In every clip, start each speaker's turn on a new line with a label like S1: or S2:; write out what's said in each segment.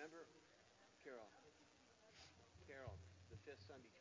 S1: remember, Carol, Carol, the fifth Sunday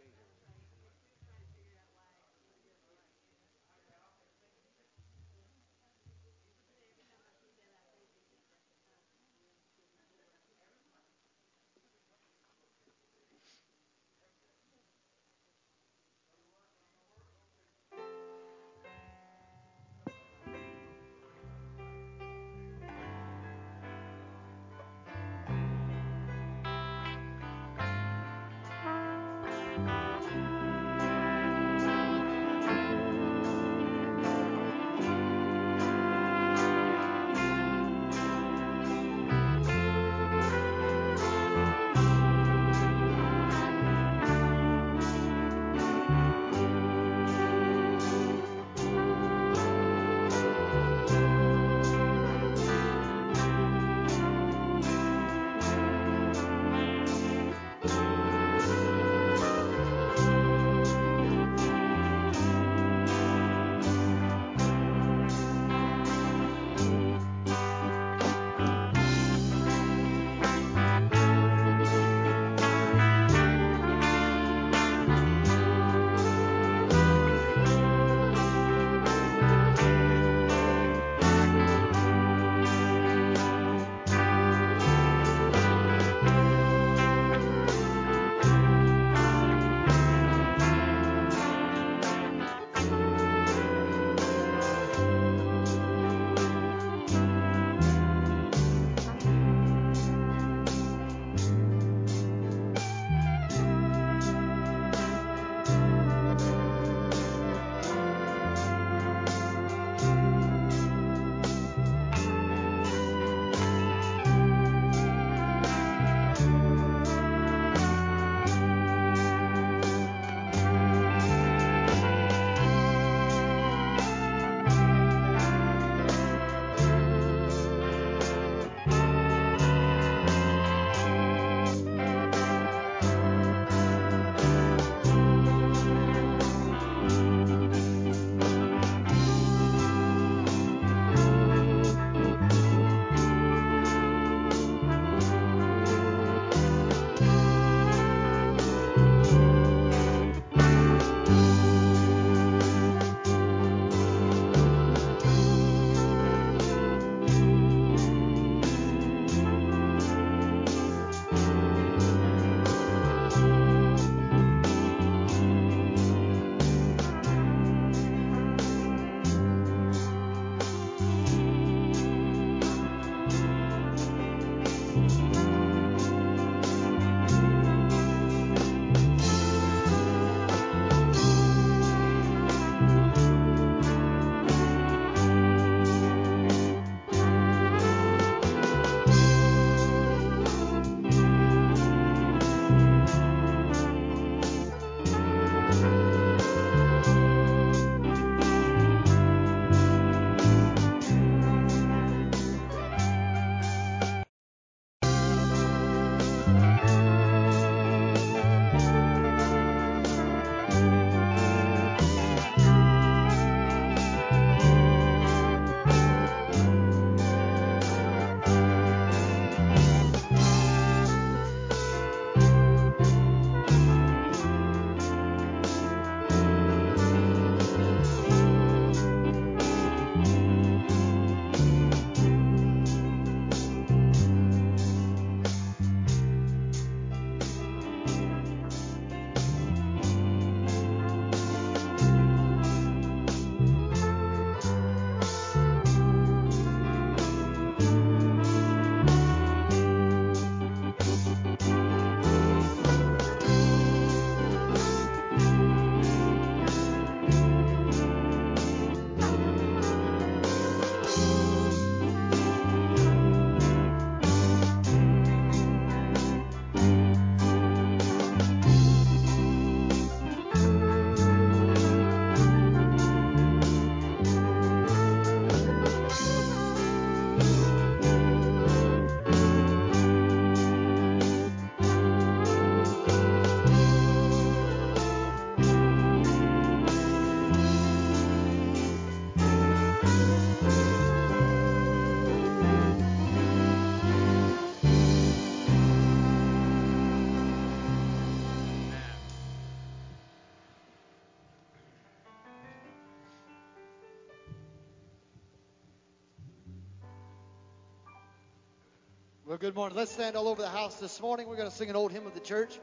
S2: Well, good morning. Let's stand all over the house this morning. We're going to sing an old hymn of the church. It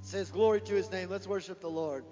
S2: says, Glory to his name. Let's worship the Lord.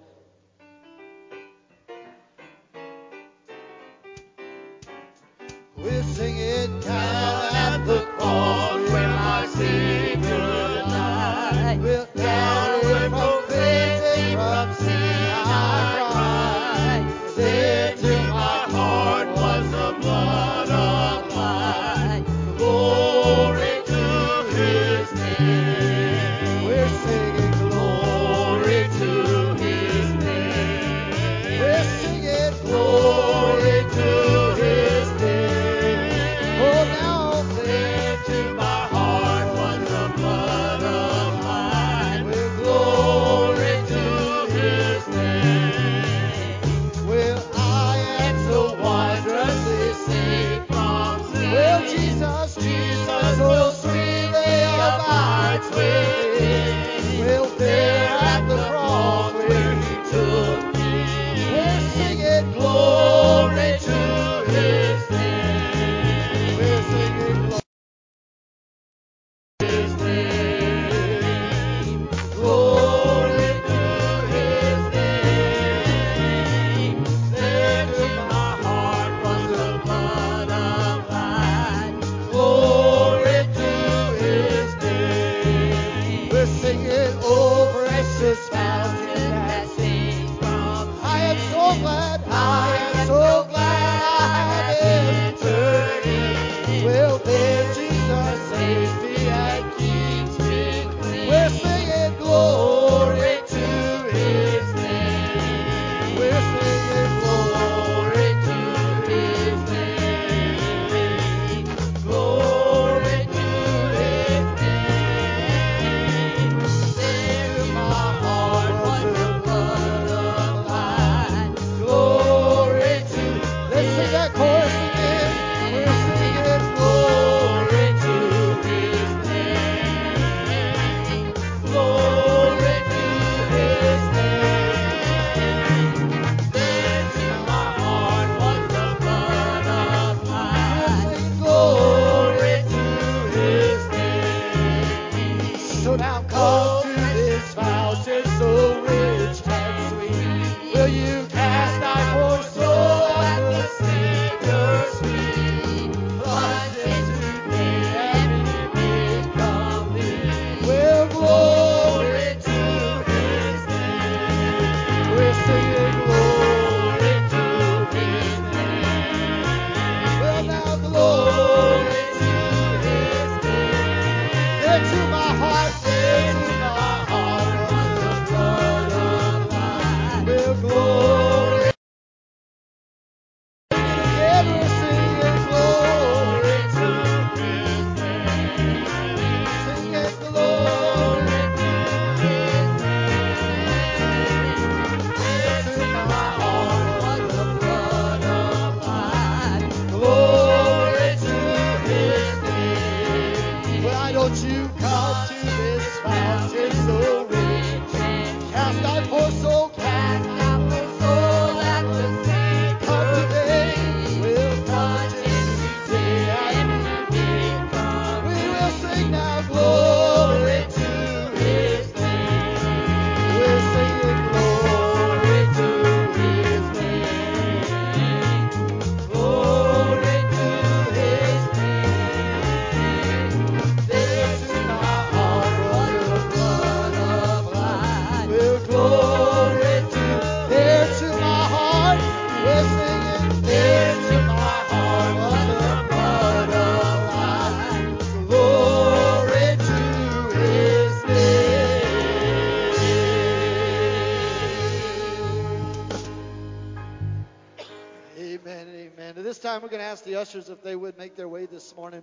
S2: time, we're going to ask the ushers if they would make their way this morning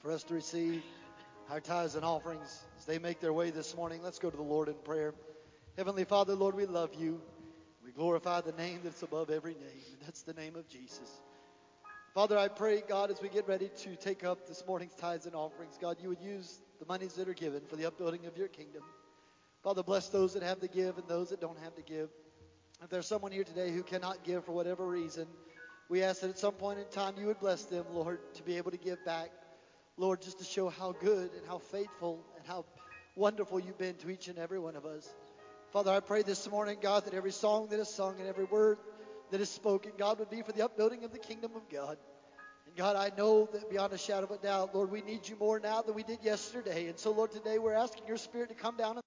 S2: for us to receive our tithes and offerings. As they make their way this morning, let's go to the Lord in prayer. Heavenly Father, Lord, we love you. We glorify the name that's above every name, and that's the name of Jesus. Father, I pray, God, as we get ready to take up this morning's tithes and offerings, God, you would use the monies that are given for the upbuilding of your kingdom. Father, bless those that have to give and those that don't have to give. If there's someone here today who cannot give for whatever reason, we ask that at some point in time you would bless them, Lord, to be able to give back, Lord, just to show how good and how faithful and how wonderful you've been to each and every one of us. Father, I pray this morning, God, that every song that is sung and every word that is spoken, God, would be for the upbuilding of the kingdom of God. And God, I know that beyond a shadow of a doubt, Lord, we need you more now than we did yesterday. And so, Lord, today we're asking your spirit to come down and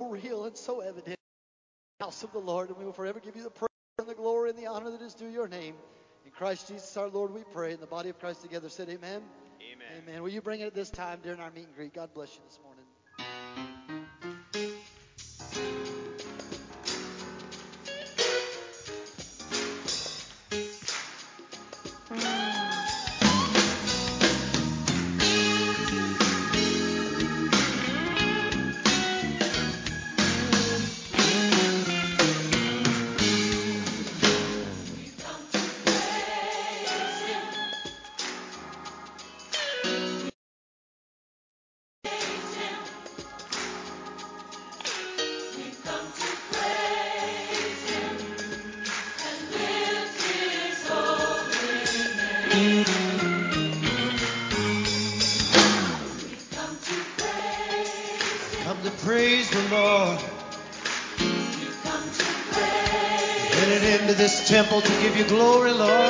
S2: so real and so evident house of the Lord, and we will forever give you the praise and the glory and the honor that is due your name. In Christ Jesus our Lord we pray. In the body of Christ together said amen.
S1: Amen.
S2: Amen. Will you bring it at this time during our meet and greet? God bless you this morning.
S3: Temple to give you glory, Lord.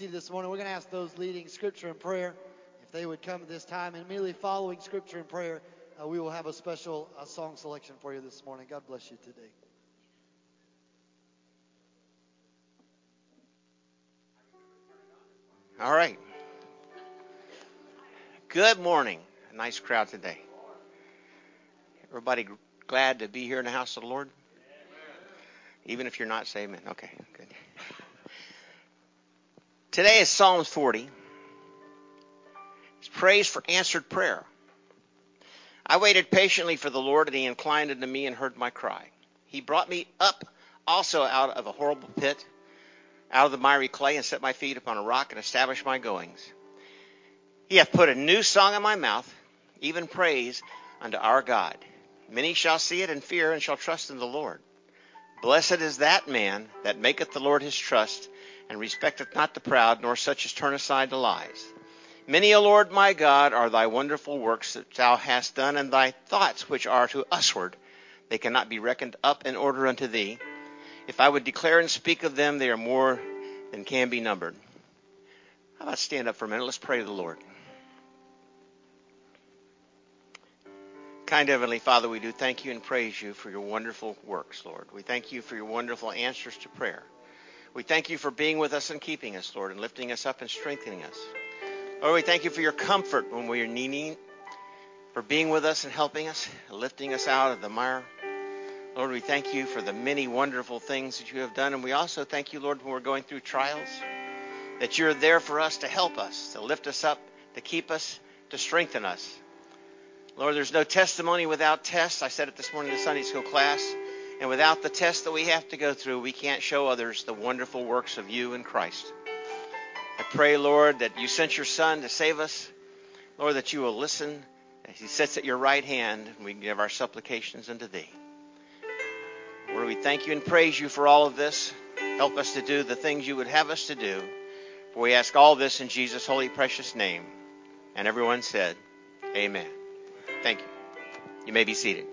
S2: Seated this morning, we're going to ask those leading Scripture and prayer if they would come at this time. And immediately following Scripture and prayer, uh, we will have a special uh, song selection for you this morning. God bless you today.
S1: All right. Good morning. A nice crowd today. Everybody glad to be here in the house of the Lord? Even if you're not, amen. Okay, good. Today is Psalms 40. It's praise for answered prayer. I waited patiently for the Lord, and he inclined unto me and heard my cry. He brought me up also out of a horrible pit, out of the miry clay, and set my feet upon a rock, and established my goings. He hath put a new song in my mouth, even praise unto our God. Many shall see it and fear, and shall trust in the Lord. Blessed is that man that maketh the Lord his trust, and respecteth not the proud, nor such as turn aside to lies. Many, O Lord my God, are thy wonderful works that thou hast done, and thy thoughts which are to usward. They cannot be reckoned up in order unto thee. If I would declare and speak of them, they are more than can be numbered. How about stand up for a minute? Let's pray to the Lord. Kind Heavenly Father, we do thank you and praise you for your wonderful works, Lord. We thank you for your wonderful answers to prayer. We thank you for being with us and keeping us, Lord, and lifting us up and strengthening us. Lord, we thank you for your comfort when we are needing, for being with us and helping us, lifting us out of the mire. Lord, we thank you for the many wonderful things that you have done. And we also thank you, Lord, when we're going through trials, that you're there for us to help us, to lift us up, to keep us, to strengthen us. Lord, there's no testimony without tests. I said it this morning in the Sunday school class. And without the test that we have to go through, we can't show others the wonderful works of you in Christ. I pray, Lord, that you sent your Son to save us.
S4: Lord, that you will listen as he sits at your right hand and we give our supplications unto thee. Lord, we thank you and praise you for all of this. Help us to do the things you would have us to do. For we ask all this in Jesus' holy, precious name. And everyone said, Amen. Thank you. You may be seated.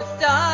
S5: Was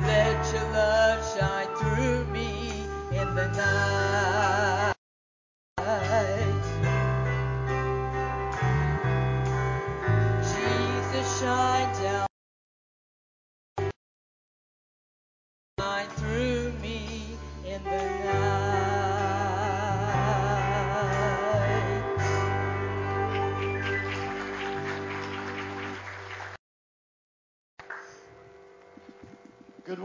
S4: Let your love shine through me in the night.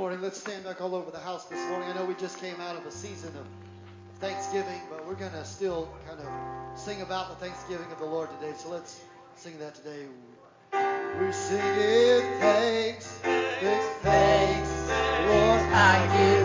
S2: morning. Let's stand back all over the house this morning. I know we just came out of a season of Thanksgiving, but we're going to still kind of sing about the Thanksgiving of the Lord today. So let's sing that today. We sing it thanks, thanks,
S4: thanks,
S2: Lord,
S4: I give.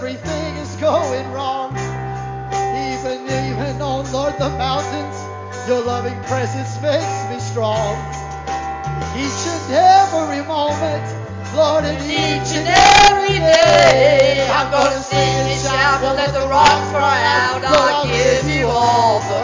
S2: everything is going wrong. Even, even on, Lord, the mountains, your loving presence makes me strong. Each and every moment, Lord, and
S4: each and every day, I'm
S2: going
S4: to sing and shout and let the rocks cry out. I'll give you all the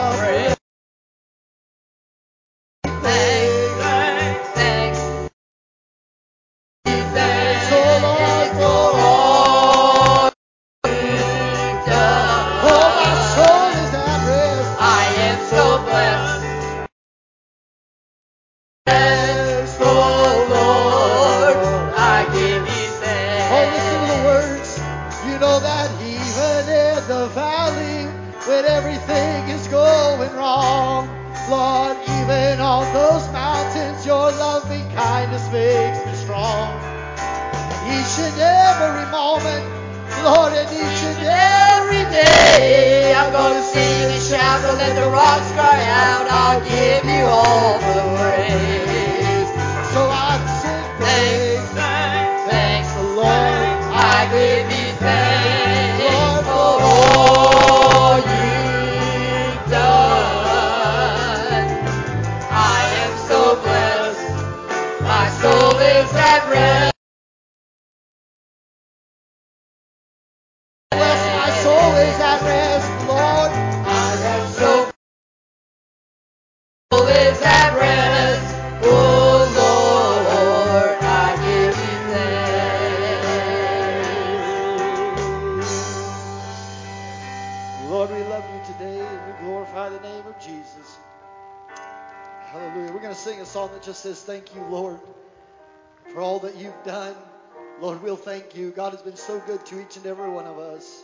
S4: you.
S2: God has been so good to each and every one of us.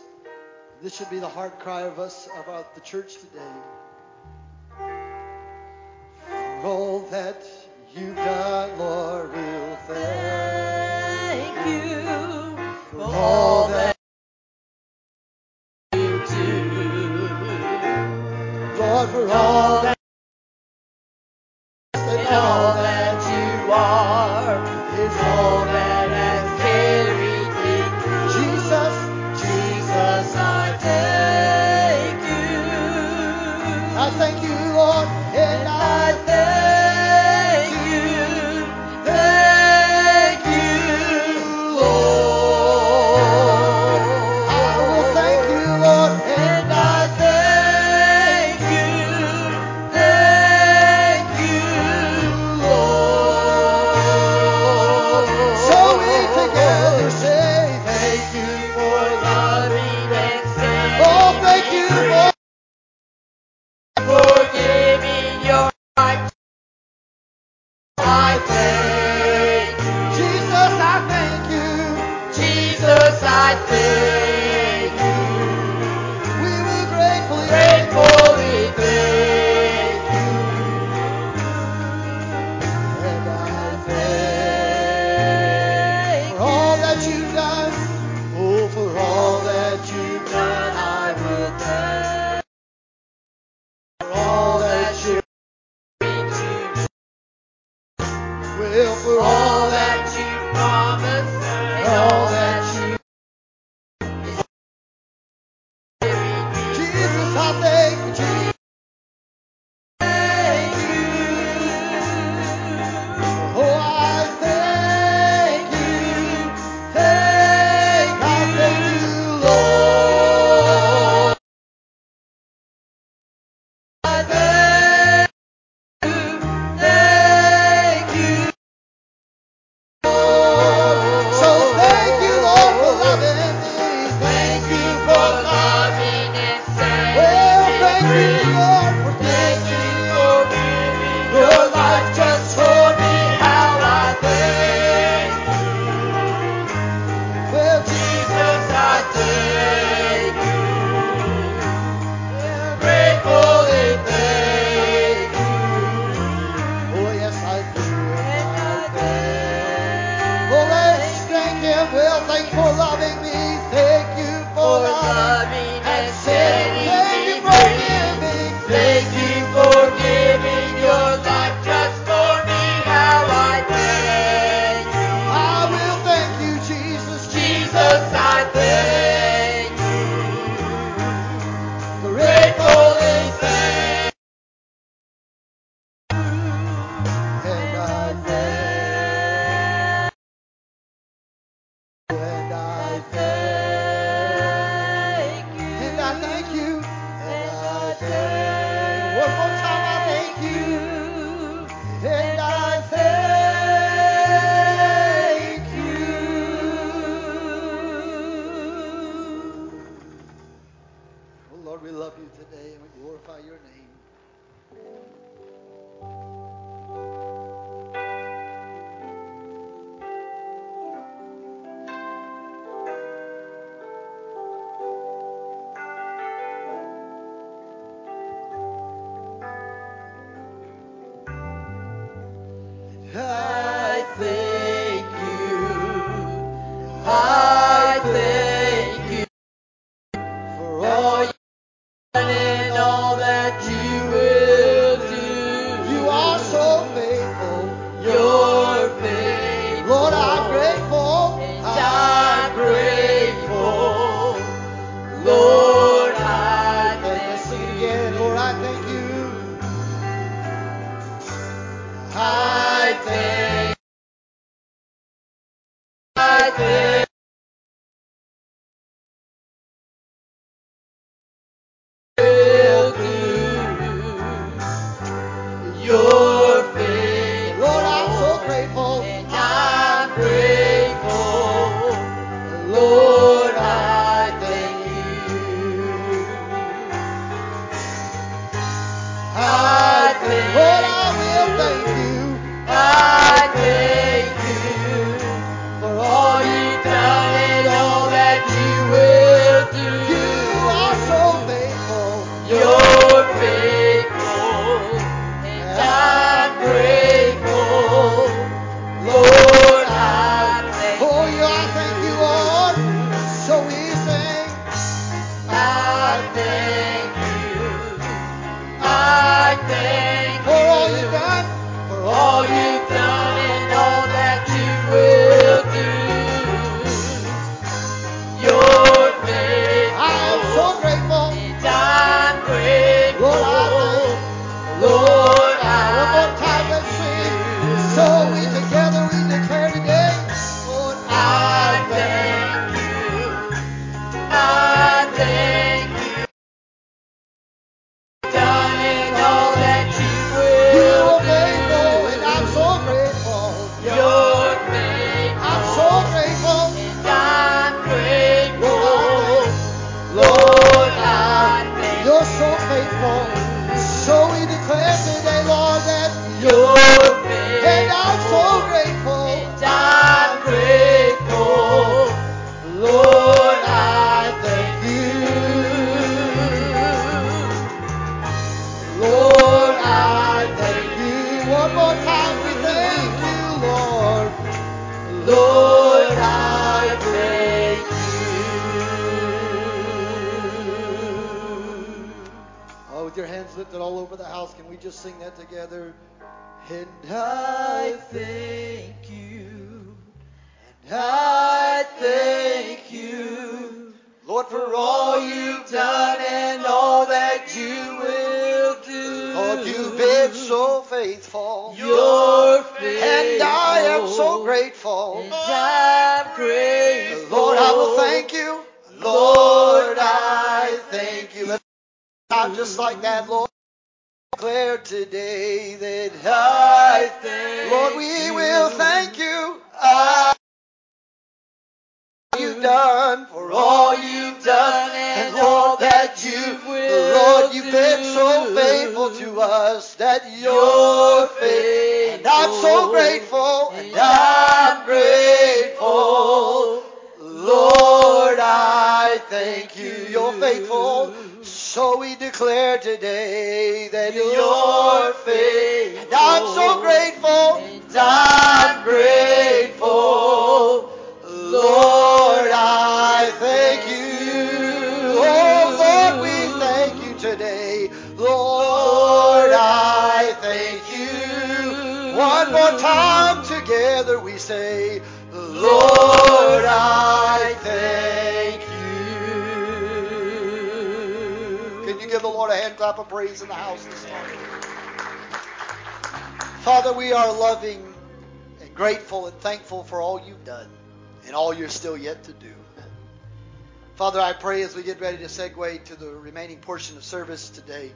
S2: This should be the heart cry of us, about the church today. For all that you've done, Lord, we'll thank
S4: you. For all that you do. Lord,
S2: for all
S4: that.
S2: I thank
S4: you, Lord,
S2: and
S4: I thank
S2: service today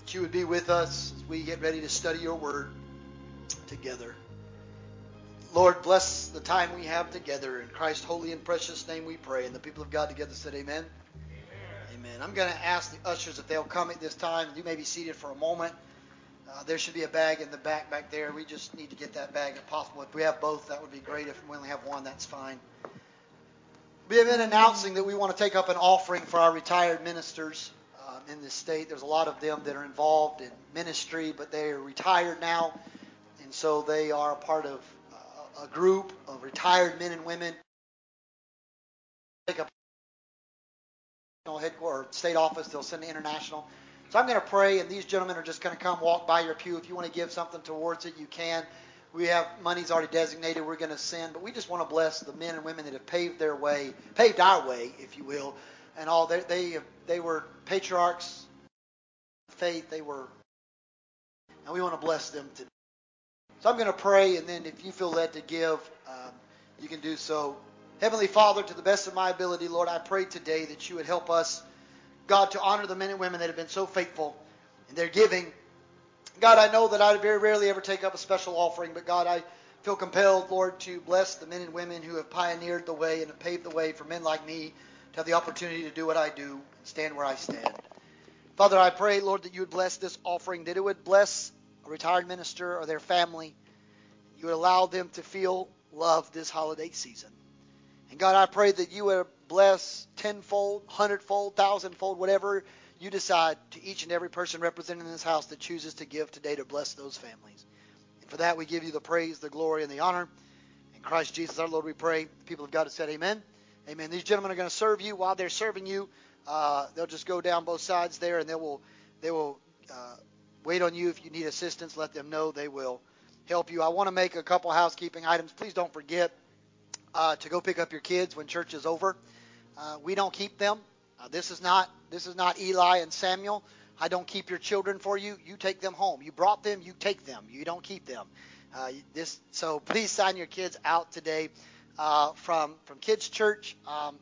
S2: that you would be with us as we get ready to study your word together. Lord, bless the time we have together. In Christ's holy and precious name we pray. And the people of God together said, Amen. Amen. I'm going to ask the ushers if they'll come at this time. You may be seated for a moment. Uh, there should be a bag in the back back there. We just need to get that bag if possible. If we have both, that would be great. If we only have one, that's fine. We have been announcing that we want to take up an offering for our retired ministers in this state. There's a lot of them that are involved in ministry, but they are retired now, and so they are a part of uh, a group of retired men and women. Take up headquarters, state office. They'll send to international. So I'm going to pray, and these gentlemen are just going to come walk by your pew. If you want to give something towards it, you can. We have money's already designated. We're going to send, but we just want to bless the men and women that have paved their way, paved our way, if you will, and all. They they they were patriarchs, of faith. They were, and we want to bless them today. So I'm going to pray, and then if you feel led to give, um, you can do so. Heavenly Father, to the best of my ability, Lord, I pray today that you would help us, God, to honor the men and women that have been so faithful in their giving. God, I know that I very rarely ever take up a special offering, but God, I feel compelled, Lord, to bless the men and women who have pioneered the way and have paved the way for men like me to have the opportunity to do what I do and stand where I stand. Father, I pray, Lord, that you would bless this offering, that it would bless a retired minister or their family. You would allow them to feel loved this holiday season. And God, I pray that you would bless tenfold, hundredfold, thousandfold, whatever you decide to each and every person represented in this house that chooses to give today to bless those families. And for that, we give you the praise, the glory, and the honor. In Christ Jesus our Lord, we pray. The people of God have said, Amen. Amen. These gentlemen are going to serve you. While they're serving you, uh, they'll just go down both sides there, and they will they will uh, wait on you if you need assistance. Let them know they will help you. I want to make a couple housekeeping items. Please don't forget uh, to go pick up your kids when church is over. Uh, we don't keep them. Uh, this is not this is not Eli and Samuel. I don't keep your children for you. You take them home. You brought them. You take them. You don't keep them. Uh, this so please sign your kids out today uh, from from Kids Church. Um,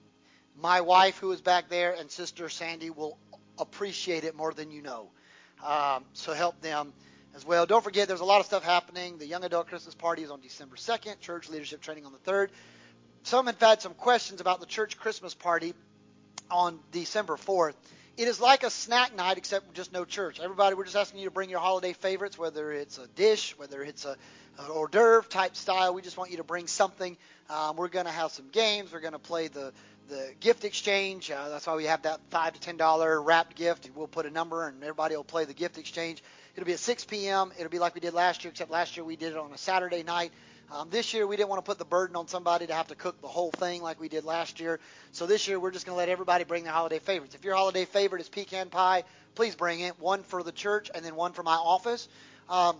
S2: my wife, who is back there, and Sister Sandy will appreciate it more than you know. Um, so help them as well. Don't forget, there's a lot of stuff happening. The Young Adult Christmas Party is on December 2nd. Church Leadership Training on the 3rd. Some have had some questions about the church Christmas party on December 4th. It is like a snack night, except just no church. Everybody, we're just asking you to bring your holiday favorites, whether it's a dish, whether it's a hors d'oeuvre type style. We just want you to bring something. Um, we're going to have some games. We're going to play the the gift exchange. Uh, that's why we have that five to ten dollar wrapped gift. We'll put a number, and everybody will play the gift exchange. It'll be at 6 p.m. It'll be like we did last year, except last year we did it on a Saturday night. Um, this year we didn't want to put the burden on somebody to have to cook the whole thing like we did last year. So this year we're just going to let everybody bring their holiday favorites. If your holiday favorite is pecan pie, please bring it. One for the church and then one for my office. Um,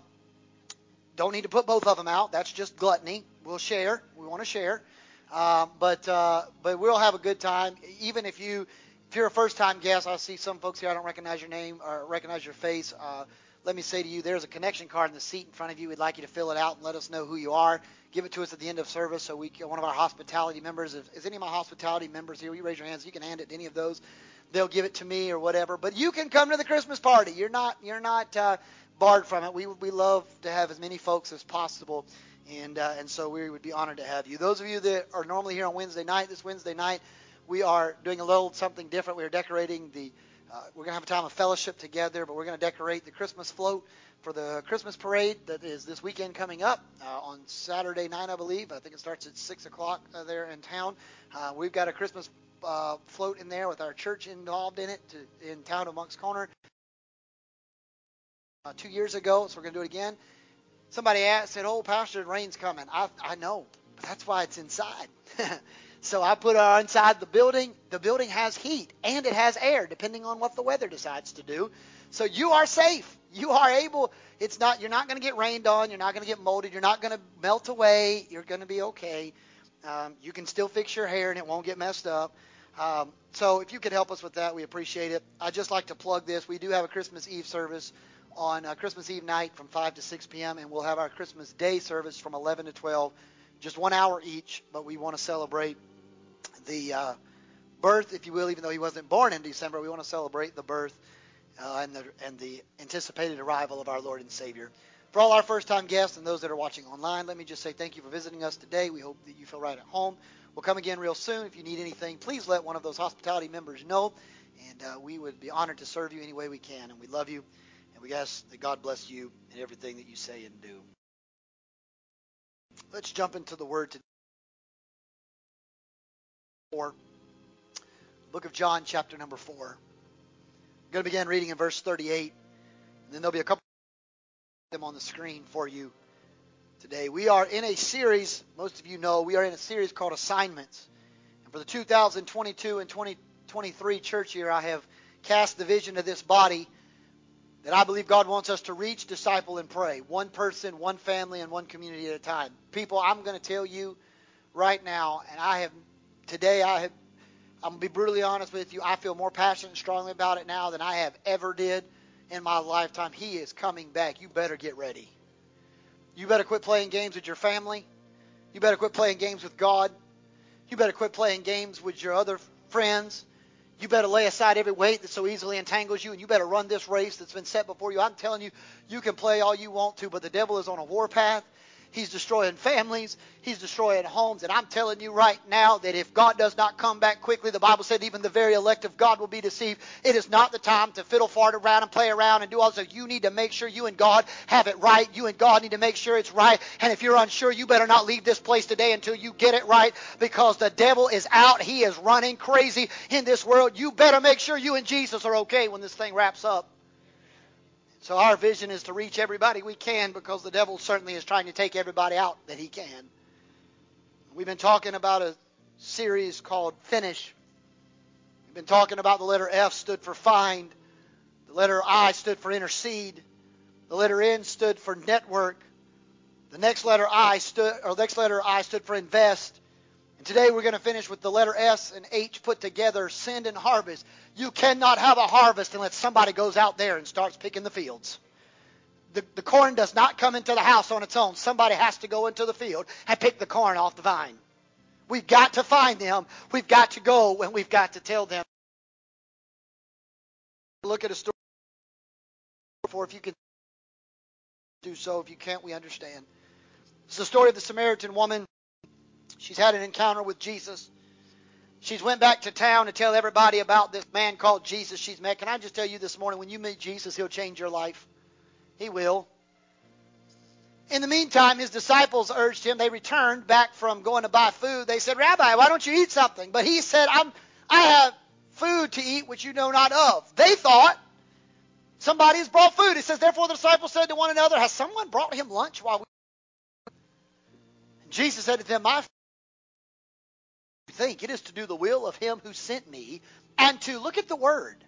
S2: don't need to put both of them out. That's just gluttony. We'll share. We want to share. Um, but uh, but we'll have a good time. Even if you if you're a first time guest, I see some folks here. I don't recognize your name or recognize your face. Uh, let me say to you, there's a connection card in the seat in front of you. We'd like you to fill it out and let us know who you are. Give it to us at the end of service so we one of our hospitality members, if, is any of my hospitality members here? You raise your hands. You can hand it to any of those. They'll give it to me or whatever. But you can come to the Christmas party. You're not you're not uh, barred from it. We we love to have as many folks as possible, and uh, and so we would be honored to have you. Those of you that are normally here on Wednesday night, this Wednesday night, we are doing a little something different. We are decorating the uh, we're going to have a time of fellowship together, but we're going to decorate the Christmas float for the Christmas parade that is this weekend coming up uh, on Saturday night, I believe. I think it starts at 6 o'clock uh, there in town. Uh, we've got a Christmas uh, float in there with our church involved in it to, in town of Moncks Corner uh, two years ago, so we're going to do it again. Somebody asked, said, "Oh, Pastor, the rain's coming." I, I know, but that's why it's inside. so I put it inside the building. The building has heat and it has air, depending on what the weather decides to do. So you are safe. You are able. It's not. You're not going to get rained on. You're not going to get molded. You're not going to melt away. You're going to be okay. Um, you can still fix your hair and it won't get messed up. Um, so if you could help us with that, we appreciate it. I just like to plug this. We do have a Christmas Eve service on uh, Christmas Eve night from 5 to 6 p.m. and we'll have our Christmas Day service from 11 to 12, just one hour each. But we want to celebrate the uh, birth, if you will, even though he wasn't born in December. We want to celebrate the birth uh, and the and the anticipated arrival of our Lord and Savior. For all our first-time guests and those that are watching online, let me just say thank you for visiting us today. We hope that you feel right at home. We'll come again real soon. If you need anything, please let one of those hospitality members know, and uh, we would be honored to serve you any way we can. And we love you. We ask that God bless you in everything that you say and do. Let's jump into the word today. Book of John, chapter number four. I'm going to begin reading in verse 38, and then there'll be a couple of them on the screen for you today. We are in a series, most of you know, we are in a series called Assignments. And for the 2022 and 2023 church year, I have cast the vision of this body that I believe God wants us to reach, disciple, and pray. One person, one family, and one community at a time. People, I'm going to tell you right now, and I have today I have I'm gonna be brutally honest with you. I feel more passionate and strongly about it now than I have ever did in my lifetime. He is coming back. You better get ready. You better quit playing games with your family. You better quit playing games with God. You better quit playing games with your other friends. You better lay aside every weight that so easily entangles you, and you better run this race that's been set before you. I'm telling you, you can play all you want to, but the devil is on a warpath. He's destroying families. He's destroying homes. And I'm telling you right now that if God does not come back quickly, the Bible said even the very elect of God will be deceived. It is not the time to fiddle fart around and play around and do all this. You need to make sure you and God have it right. You and God need to make sure it's right. And if you're unsure, you better not leave this place today until you get it right because the devil is out. He is running crazy in this world. You better make sure you and Jesus are okay when this thing wraps up. So our vision is to reach everybody we can because the devil certainly is trying to take everybody out that he can. We've been talking about a series called Finish. We've been talking about the letter F stood for find. The letter I stood for intercede. The letter N stood for network. The next letter I stood or the next letter I stood for invest. And today we're going to finish with the letter S and H put together, send and harvest. You cannot have a harvest unless somebody goes out there and starts picking the fields. The, the corn does not come into the house on its own. Somebody has to go into the field and pick the corn off the vine. We've got to find them. We've got to go and we've got to tell them. Look at a story for if you can do so. If you can't, we understand. It's the story of the Samaritan woman. She's had an encounter with Jesus. She's went back to town to tell everybody about this man called Jesus she's met. Can I just tell you this morning, when you meet Jesus, he'll change your life. He will. In the meantime, his disciples urged him. They returned back from going to buy food. They said, Rabbi, why don't you eat something? But he said, I'm, I have food to eat which you know not of. They thought somebody has brought food. He says, Therefore the disciples said to one another, Has someone brought him lunch while we. Jesus said to them, My think. It is to do the will of him who sent me and to look at the word.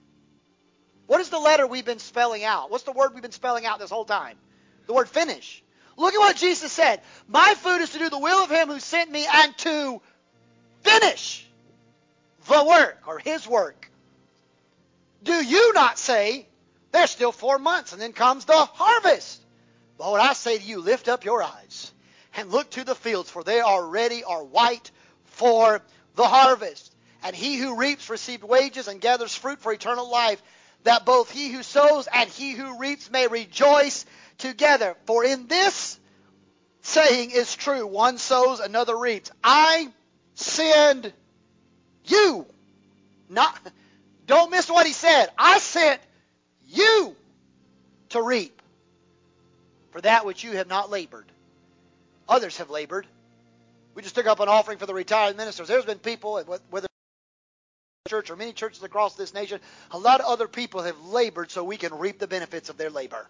S2: What is the letter we've been spelling out? What's the word we've been spelling out this whole time? The word finish. Look at what Jesus said. My food is to do the will of him who sent me and to finish the work or his work. Do you not say, there's still four months and then comes the harvest? But what I say to you, lift up your eyes and look to the fields, for they are ready are white for the harvest. And he who reaps received wages and gathers fruit for eternal life, that both he who sows and he who reaps may rejoice together. For in this saying is true one sows, another reaps. I send you. Not don't miss what he said. I sent you to reap for that which you have not labored. Others have labored. We just took up an offering for the retired ministers. There's been people, whether church or many churches across this nation, a lot of other people have labored so we can reap the benefits of their labor.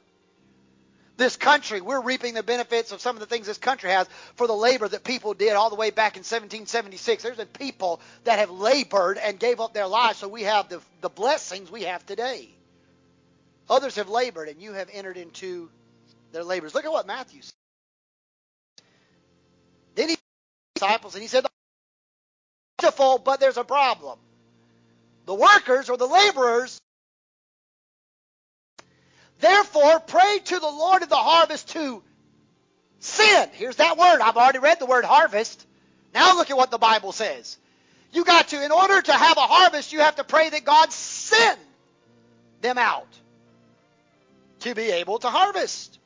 S2: This country, we're reaping the benefits of some of the things this country has for the labor that people did all the way back in 1776. There's been people that have labored and gave up their lives so we have the, the blessings we have today. Others have labored and you have entered into their labors. Look at what Matthew says. Disciples and he said, Beautiful, but there's a problem. The workers or the laborers Therefore, pray to the Lord of the harvest to send. Here's that word. I've already read the word harvest. Now look at what the Bible says. You got to, in order to have a harvest, you have to pray that God send them out to be able to harvest.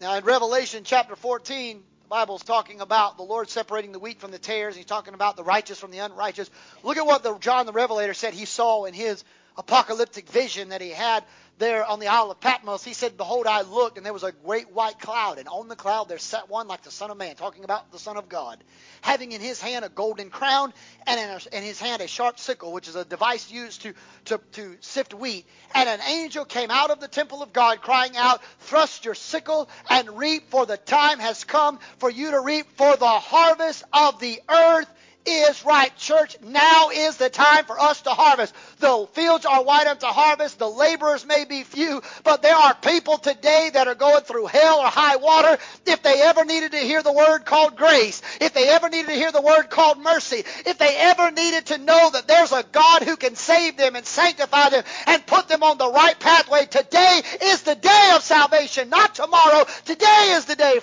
S2: Now in Revelation chapter 14, Bible's talking about the Lord separating the wheat from the tares. He's talking about the righteous from the unrighteous. Look at what the, John the Revelator said he saw in his apocalyptic vision that he had there on the Isle of Patmos, he said, Behold, I looked, and there was a great white cloud, and on the cloud there sat one like the Son of Man, talking about the Son of God, having in his hand a golden crown, and in, a, in his hand a sharp sickle, which is a device used to, to, to sift wheat. And an angel came out of the temple of God, crying out, Thrust your sickle and reap, for the time has come for you to reap, for the harvest of the earth is right. Church, now is the time for us to harvest. The fields are wide unto harvest. The laborers may be few, but there are people today that are going through hell or high water. If they ever needed to hear the word called grace, if they ever needed to hear the word called mercy, if they ever needed to know that there's a God who can save them and sanctify them and put them on the right pathway, today is the day of salvation, not tomorrow. Today is the day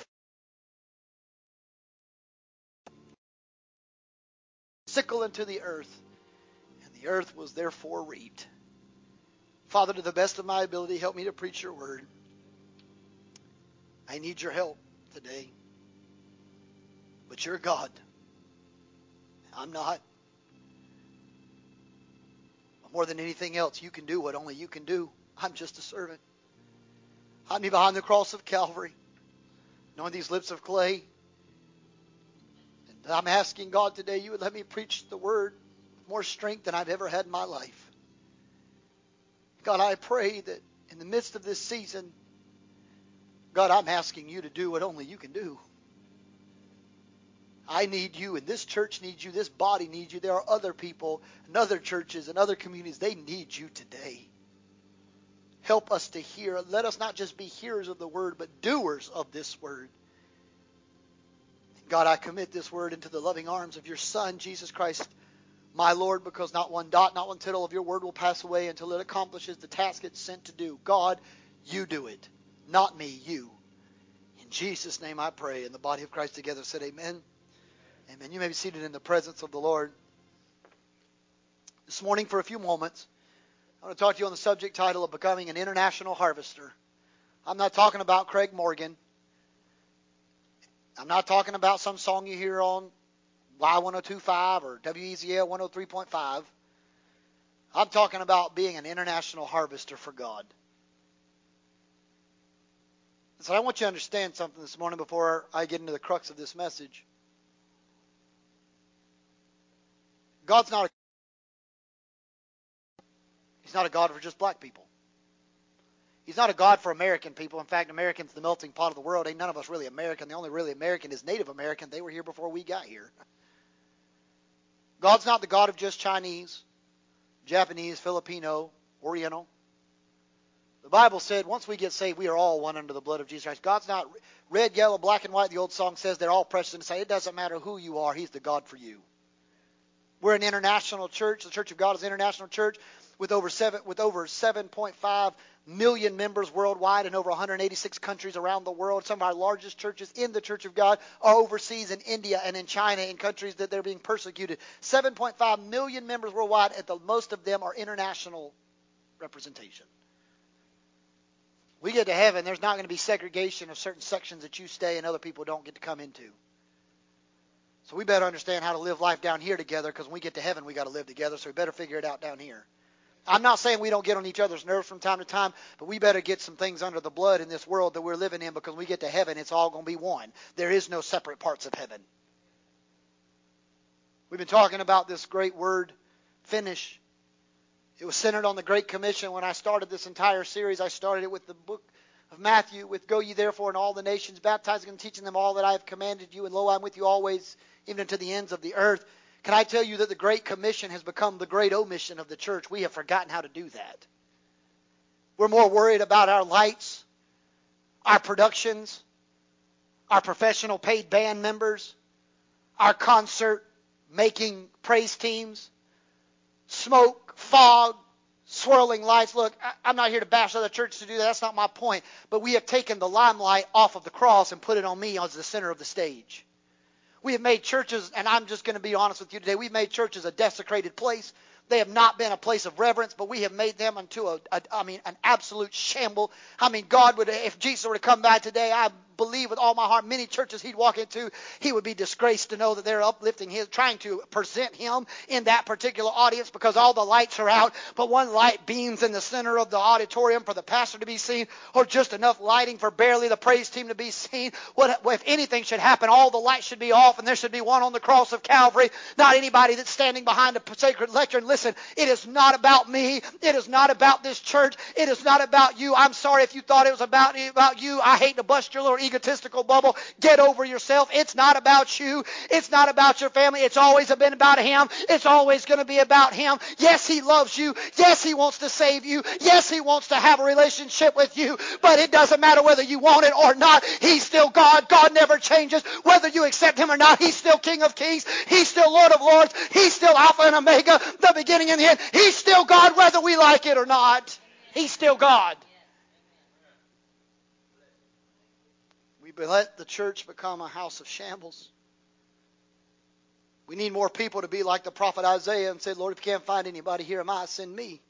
S2: sickle into the earth, and the earth was therefore reaped. Father, to the best of my ability, help me to preach your word. I need your help today. But you're God. I'm not. But more than anything else, you can do what only you can do. I'm just a servant. Hide me behind the cross of Calvary, knowing these lips of clay. I'm asking God today, you would let me preach the word more strength than I've ever had in my life. God, I pray that in the midst of this season, God, I'm asking you to do what only you can do. I need you, and this church needs you, this body needs you. There are other people and other churches and other communities, they need you today. Help us to hear. Let us not just be hearers of the word, but doers of this word. God, I commit this word into the loving arms of your Son, Jesus Christ, my Lord, because not one dot, not one tittle of your word will pass away until it accomplishes the task it's sent to do. God, you do it, not me, you. In Jesus' name I pray. And the body of Christ together said, Amen. Amen. You may be seated in the presence of the Lord. This morning, for a few moments, I want to talk to you on the subject title of becoming an international harvester. I'm not talking about Craig Morgan. I'm not talking about some song you hear on Y1025 or WEZL 103.5. I'm talking about being an international harvester for God. So I want you to understand something this morning before I get into the crux of this message. God's not a He's not a God for just black people. He's not a God for American people. In fact, Americans the melting pot of the world. Ain't none of us really American. The only really American is Native American. They were here before we got here. God's not the God of just Chinese, Japanese, Filipino, Oriental. The Bible said once we get saved, we are all one under the blood of Jesus Christ. God's not red, yellow, black, and white. The old song says they're all precious His sight. It doesn't matter who you are. He's the God for you. We're an international church. The Church of God is an international church with over seven with over 7.5 million members worldwide in over 186 countries around the world. Some of our largest churches in the Church of God are overseas in India and in China in countries that they're being persecuted. 7.5 million members worldwide, and the most of them are international representation. We get to heaven, there's not going to be segregation of certain sections that you stay and other people don't get to come into. So we better understand how to live life down here together because when we get to heaven, we got to live together. So we better figure it out down here. I'm not saying we don't get on each other's nerves from time to time, but we better get some things under the blood in this world that we're living in because when we get to heaven, it's all going to be one. There is no separate parts of heaven. We've been talking about this great word, finish. It was centered on the Great Commission when I started this entire series. I started it with the book of Matthew, with Go ye therefore in all the nations, baptizing and teaching them all that I have commanded you, and lo, I'm with you always, even unto the ends of the earth. Can I tell you that the Great Commission has become the great omission of the church? We have forgotten how to do that. We're more worried about our lights, our productions, our professional paid band members, our concert making praise teams, smoke, fog, swirling lights. Look, I'm not here to bash other churches to do that. That's not my point. But we have taken the limelight off of the cross and put it on me as the center of the stage. We have made churches, and I'm just going to be honest with you today, we've made churches a desecrated place. They have not been a place of reverence, but we have made them into a, a I mean, an absolute shamble. I mean, God would, if Jesus were to come back today, I believe with all my heart, many churches he'd walk into, he would be disgraced to know that they're uplifting his, trying to present him in that particular audience because all the lights are out, but one light beams in the center of the auditorium for the pastor to be seen, or just enough lighting for barely the praise team to be seen. What if anything should happen? All the lights should be off, and there should be one on the cross of Calvary. Not anybody that's standing behind a sacred lectern. Listen, it is not about me. It is not about this church. It is not about you. I'm sorry if you thought it was about about you. I hate to bust your little egotistical bubble. Get over yourself. It's not about you. It's not about your family. It's always been about Him. It's always going to be about Him. Yes, He loves you. Yes, He wants to save you. Yes, He wants to have a relationship with you. But it doesn't matter whether you want it or not. He's still God. God never changes. Whether you accept Him or not, He's still King of Kings. He's still Lord of Lords. He's still Alpha and Omega, the beginning and the end. He's still God whether we like it or not. He's still God. Let the church become a house of shambles. We need more people to be like the prophet Isaiah and say, Lord, if you can't find anybody, here am I, send me.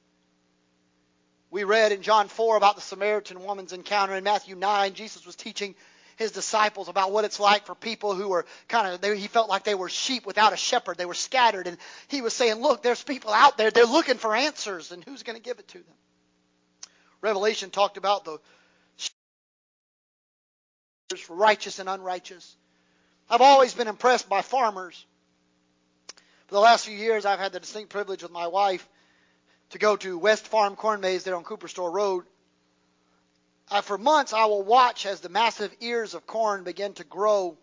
S2: We read in John 4 about the Samaritan woman's encounter. In Matthew 9, Jesus was teaching his disciples about what it's like for people who were kind of, they, he felt like they were sheep without a shepherd. They were scattered. And he was saying, look, there's people out there. They're looking for answers, and who's going to give it to them? Revelation talked about the righteous and unrighteous. I've always been impressed by farmers. For the last few years, I've had the distinct privilege with my wife to go to West Farm Corn Maze there on Cooper Store Road. Uh, for months, I will watch as the massive ears of corn begin to grow.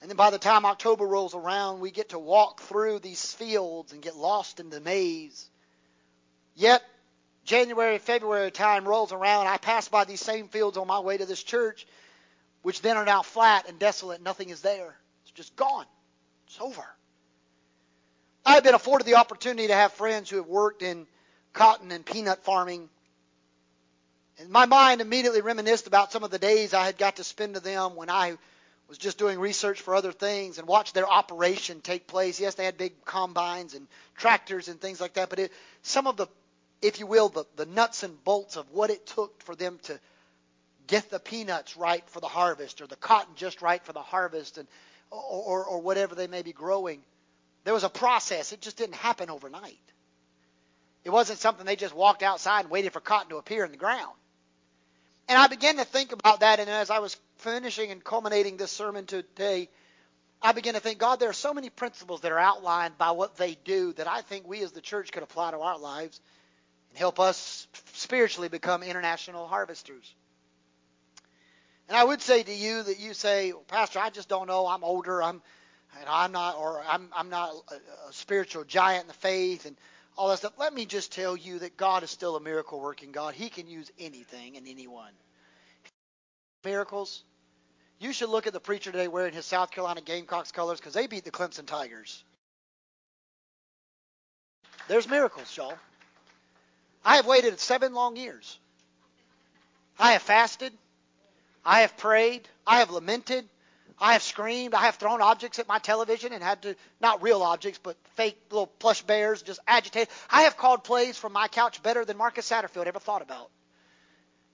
S2: And then by the time October rolls around, we get to walk through these fields and get lost in the maze. Yet, January, February time rolls around, I pass by these same fields on my way to this church, which then are now flat and desolate. Nothing is there. It's just gone. It's over. I've been afforded the opportunity to have friends who have worked in cotton and peanut farming. And my mind immediately reminisced about some of the days I had got to spend with them when I was just doing research for other things and watched their operation take place. Yes, they had big combines and tractors and things like that, but it, some of the, if you will, the, the nuts and bolts of what it took for them to get the peanuts right for the harvest or the cotton just right for the harvest and or, or, or whatever they may be growing there was a process. It just didn't happen overnight. It wasn't something they just walked outside and waited for cotton to appear in the ground. And I began to think about that, and as I was finishing and culminating this sermon today, I began to think, God, there are so many principles that are outlined by what they do that I think we as the church could apply to our lives and help us spiritually become international harvesters. And I would say to you that you say, Pastor, I just don't know. I'm older. I'm and I'm not, or I'm, I'm not a, a spiritual giant in the faith and all that stuff. Let me just tell you that God is still a miracle working God. He can use anything and anyone. Miracles. You should look at the preacher today wearing his South Carolina Gamecocks colors because they beat the Clemson Tigers. There's miracles, y'all. I have waited seven long years. I have fasted. I have prayed. I have lamented. I have screamed. I have thrown objects at my television and had to, not real objects, but fake little plush bears, just agitate. I have called plays from my couch better than Marcus Satterfield ever thought about.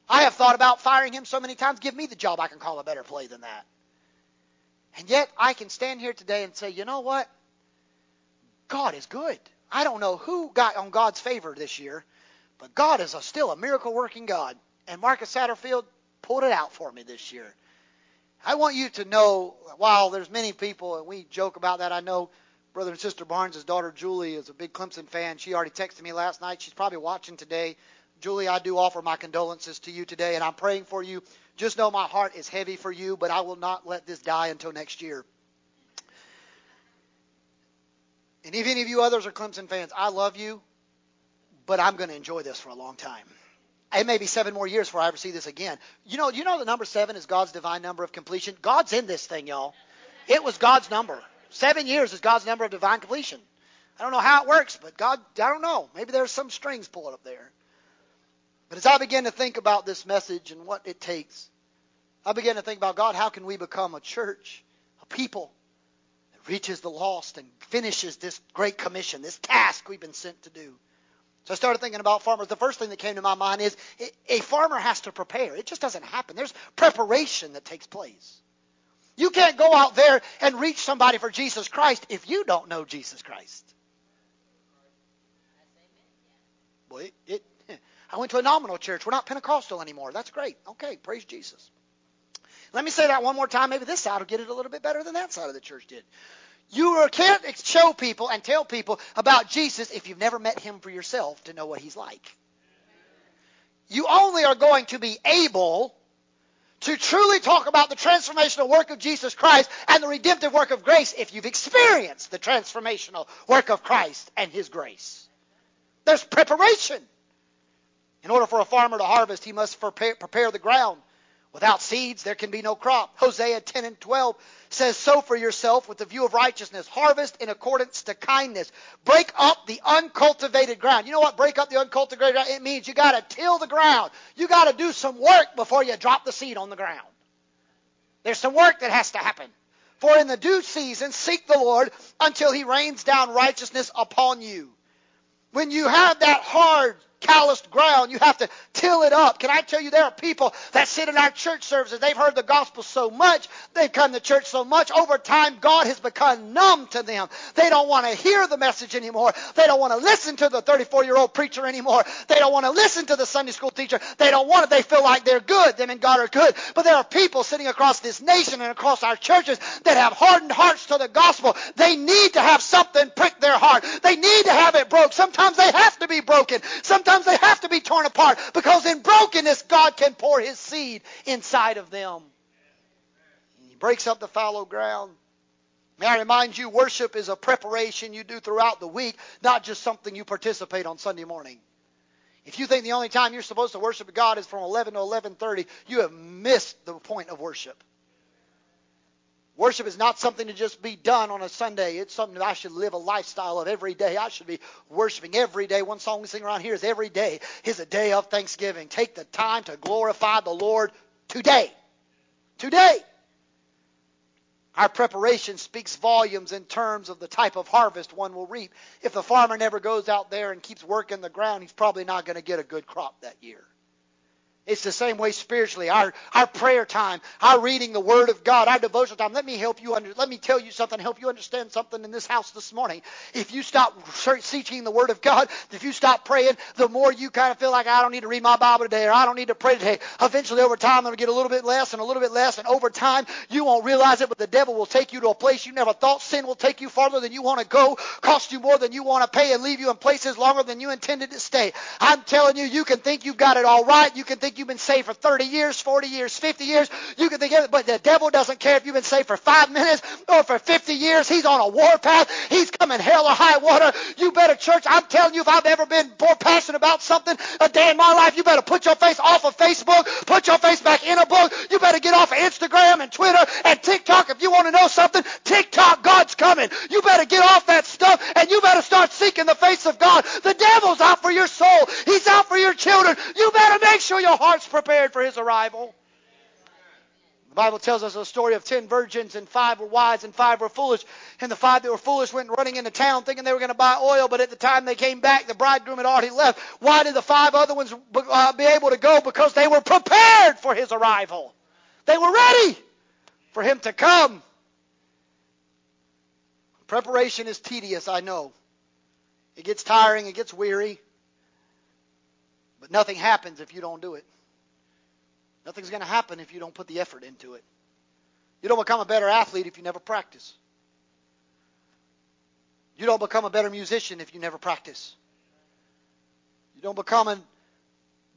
S2: I have thought about firing him so many times. Give me the job. I can call a better play than that. And yet I can stand here today and say, you know what? God is good. I don't know who got on God's favor this year, but God is a, still a miracle working God. And Marcus Satterfield pulled it out for me this year. I want you to know, while there's many people, and we joke about that, I know brother and sister Barnes' daughter Julie is a big Clemson fan. She already texted me last night. She's probably watching today. Julie, I do offer my condolences to you today, and I'm praying for you. Just know my heart is heavy for you, but I will not let this die until next year. And if any of you others are Clemson fans, I love you, but I'm going to enjoy this for a long time. It may be seven more years before I ever see this again. You know, you know the number seven is God's divine number of completion. God's in this thing, y'all. It was God's number. Seven years is God's number of divine completion. I don't know how it works, but God, I don't know. Maybe there's some strings pulling up there. But as I begin to think about this message and what it takes, I begin to think about God, how can we become a church, a people that reaches the lost and finishes this great commission, this task we've been sent to do? So I started thinking about farmers. The first thing that came to my mind is a farmer has to prepare. It just doesn't happen. There's preparation that takes place. You can't go out there and reach somebody for Jesus Christ if you don't know Jesus Christ. Boy, it, it, I went to a nominal church. We're not Pentecostal anymore. That's great. Okay, praise Jesus. Let me say that one more time. Maybe this side will get it a little bit better than that side of the church did. You can't show people and tell people about Jesus if you've never met him for yourself to know what he's like. You only are going to be able to truly talk about the transformational work of Jesus Christ and the redemptive work of grace if you've experienced the transformational work of Christ and his grace. There's preparation. In order for a farmer to harvest, he must prepare, the ground. Without seeds, there can be no crop. Hosea 10 and 12 says, Sow for yourself with the view of righteousness. Harvest in accordance to kindness. Break up the uncultivated ground. You know what break up the uncultivated ground? It means you got to till the ground. You got to do some work before you drop the seed on the ground. There's some work that has to happen. For in the due season seek the Lord until he rains down righteousness upon you. When you have that hard, calloused ground. You have to till it up. Can I tell you, there are people that sit in our church services. They've heard the gospel so much. They've come to church so much. Over time, God has become numb to them. They don't want to hear the message anymore. They don't want to listen to the 34 year old preacher anymore. They don't want to listen to the Sunday school teacher. They don't want it. They feel like they're good. Them and God are good. But there are people sitting across this nation and across our churches that have hardened hearts to the gospel. They need to have something prick their heart. They need to have it broke. Sometimes they have be broken. Sometimes they have to be torn apart because in brokenness, God can pour His seed inside of them. He breaks up the fallow ground. May I remind you, worship is a preparation you do throughout the week, not just something you participate on Sunday morning. If you think the only time you're supposed to worship God is from 11 to 11:30, you have missed the point of worship. Worship is not something to just be done on a Sunday. It's something that I should live a lifestyle of every day. I should be worshiping every day. One song we sing around here is every day is a day of thanksgiving. Take the time to glorify the Lord today. Today. Our preparation speaks volumes in terms of the type of harvest one will reap. If the farmer never goes out there and keeps working the ground, he's probably not going to get a good crop that year. It's the same way spiritually. Our, our prayer time, our reading the Word of God, our devotional time. Let me help you under, let me tell you something, help you understand something in this house this morning. If you stop seeking the Word of God, if you stop praying, the more you kind of feel like I don't need to read my Bible today or I don't need to pray today. Eventually over time it'll get a little bit less and a little bit less and over time you won't realize it, but the devil will take you to a place you never thought. Sin will take you farther than you want to go, cost you more than you want to pay, and leave you in places longer than you intended to stay. I'm telling you, you can think you've got it all right. You can think you've been saved for 30 years, 40 years, 50 years. You can think of it, but the devil doesn't care if you've been saved for five minutes or for 50 years. He's on a warpath. He's coming hell or high water. You better, church, I'm telling you, if I've ever been more passionate about something a day in my life, you better put your face off of Facebook, put your face back in a book. You better get off of Instagram and Twitter and TikTok if you want to know something. TikTok, God's coming. You better get off that stuff and you better start seeking the face of God. The devil's out for your soul. He's out for your children. You better make sure your heart's prepared for his arrival. The Bible tells us a story of ten virgins, and five were wise and five were foolish. And the five that were foolish went running into town thinking they were going to buy oil, but at the time they came back, the bridegroom had already left. Why did the five other ones uh, be able to go? Because they were prepared for his arrival. They were ready for him to come. Preparation is tedious, I know. It gets tiring, it gets weary. But nothing happens if you don't do it. Nothing's going to happen if you don't put the effort into it. You don't become a better athlete if you never practice. You don't become a better musician if you never practice. You don't become a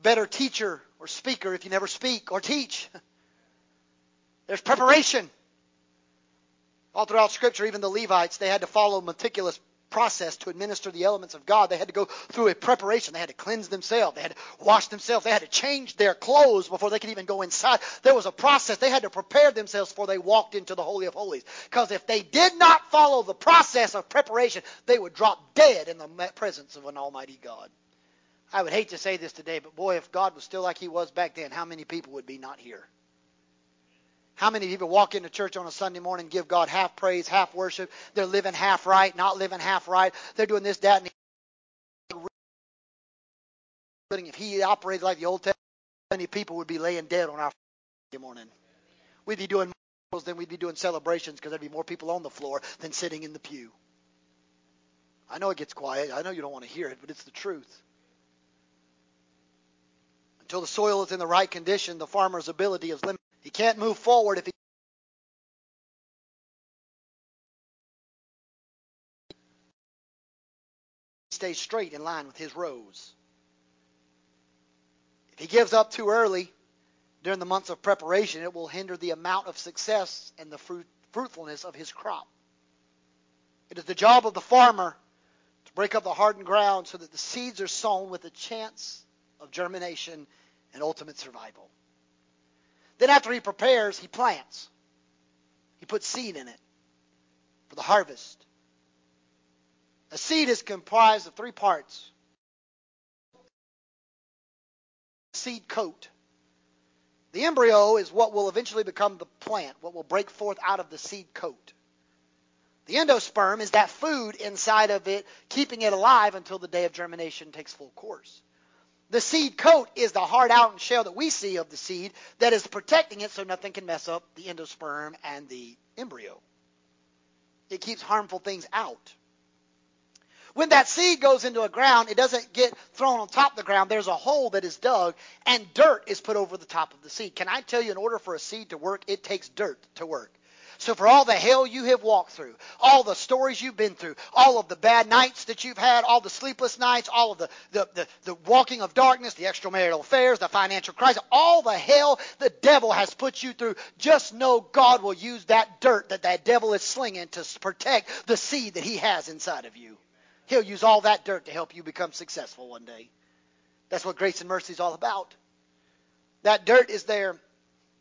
S2: better teacher or speaker if you never speak or teach. There's preparation. All throughout Scripture, even the Levites, they had to follow meticulous process to administer the elements of God. They had to go through a preparation. They had to cleanse themselves. They had to wash themselves. They had to change their clothes before they could even go inside. There was a process. They had to prepare themselves before they walked into the Holy of Holies. Because if they did not follow the process of preparation, they would drop dead in the presence of an Almighty God. I would hate to say this today, but boy, if God was still like He was back then, how many people would be not here? How many people walk into church on a Sunday morning give God half praise, half worship? They're living half right, not living half right. They're doing this, that, and the if he operated like the Old Testament, many people would be laying dead on our Sunday morning. We'd be doing miracles, then we'd be doing celebrations because there'd be more people on the floor than sitting in the pew. I know it gets quiet. I know you don't want to hear it, but it's the truth. Until the soil is in the right condition, the farmer's ability is limited. He can't move forward if he stays straight in line with his rows. If he gives up too early during the months of preparation, it will hinder the amount of success and the fruit, fruitfulness of his crop. It is the job of the farmer to break up the hardened ground so that the seeds are sown with a chance of germination and ultimate survival. Then after he prepares, he plants. He puts seed in it for the harvest. A seed is comprised of three parts. Seed coat. The embryo is what will eventually become the plant, what will break forth out of the seed coat. The endosperm is that food inside of it, keeping it alive until the day of germination takes full course. The seed coat is the hard out shell that we see of the seed that is protecting it so nothing can mess up the endosperm and the embryo. It keeps harmful things out. When that seed goes into a ground, it doesn't get thrown on top of the ground. There's a hole that is dug, and dirt is put over the top of the seed. Can I tell you, in order for a seed to work, it takes dirt to work. So for all the hell you have walked through, all the stories you've been through, all of the bad nights that you've had, all the sleepless nights, all of the, the, the, the walking of darkness, the extramarital affairs, the financial crisis, all the hell the devil has put you through, just know God will use that dirt that that devil is slinging to protect the seed that he has inside of you. He'll use all that dirt to help you become successful one day. That's what grace and mercy is all about. That dirt is there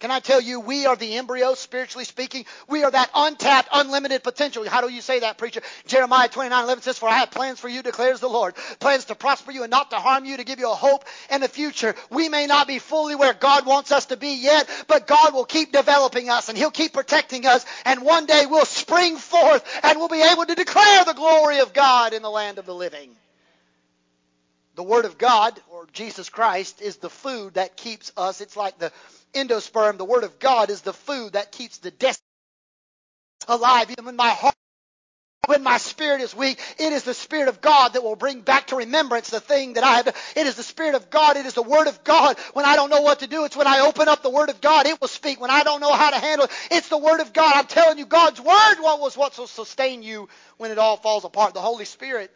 S2: can I tell you, we are the embryo, spiritually speaking. We are that untapped, unlimited potential. How do you say that, preacher? Jeremiah 29 11 says, For I have plans for you, declares the Lord. Plans to prosper you and not to harm you, to give you a hope and a future. We may not be fully where God wants us to be yet, but God will keep developing us and He'll keep protecting us. And one day we'll spring forth and we'll be able to declare the glory of God in the land of the living. The Word of God, or Jesus Christ, is the food that keeps us. It's like the endosperm, the Word of God, is the food that keeps the destiny alive. Even when my heart, when my spirit is weak, it is the Spirit of God that will bring back to remembrance the thing that I have. It is the Spirit of God. It is the Word of God. When I don't know what to do, it's when I open up the Word of God. It will speak. When I don't know how to handle it, it's the Word of God. I'm telling you, God's Word what was what will sustain you when it all falls apart. The Holy Spirit.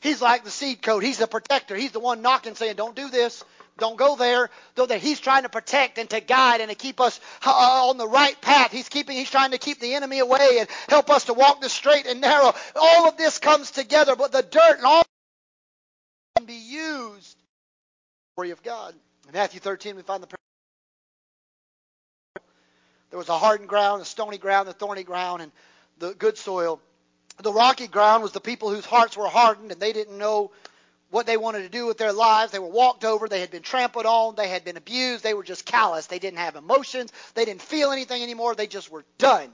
S2: He's like the seed coat. He's the protector. He's the one knocking, saying, "Don't do this. Don't go there. Though that he's trying to protect and to guide and to keep us uh, on the right path. He's keeping. He's trying to keep the enemy away and help us to walk the straight and narrow. All of this comes together, but the dirt and all can be used for of God. In Matthew 13, we find the there was a hardened ground, a stony ground, a thorny ground, and the good soil. The rocky ground was the people whose hearts were hardened and they didn't know what they wanted to do with their lives. They were walked over. They had been trampled on. They had been abused. They were just callous. They didn't have emotions. They didn't feel anything anymore. They just were done.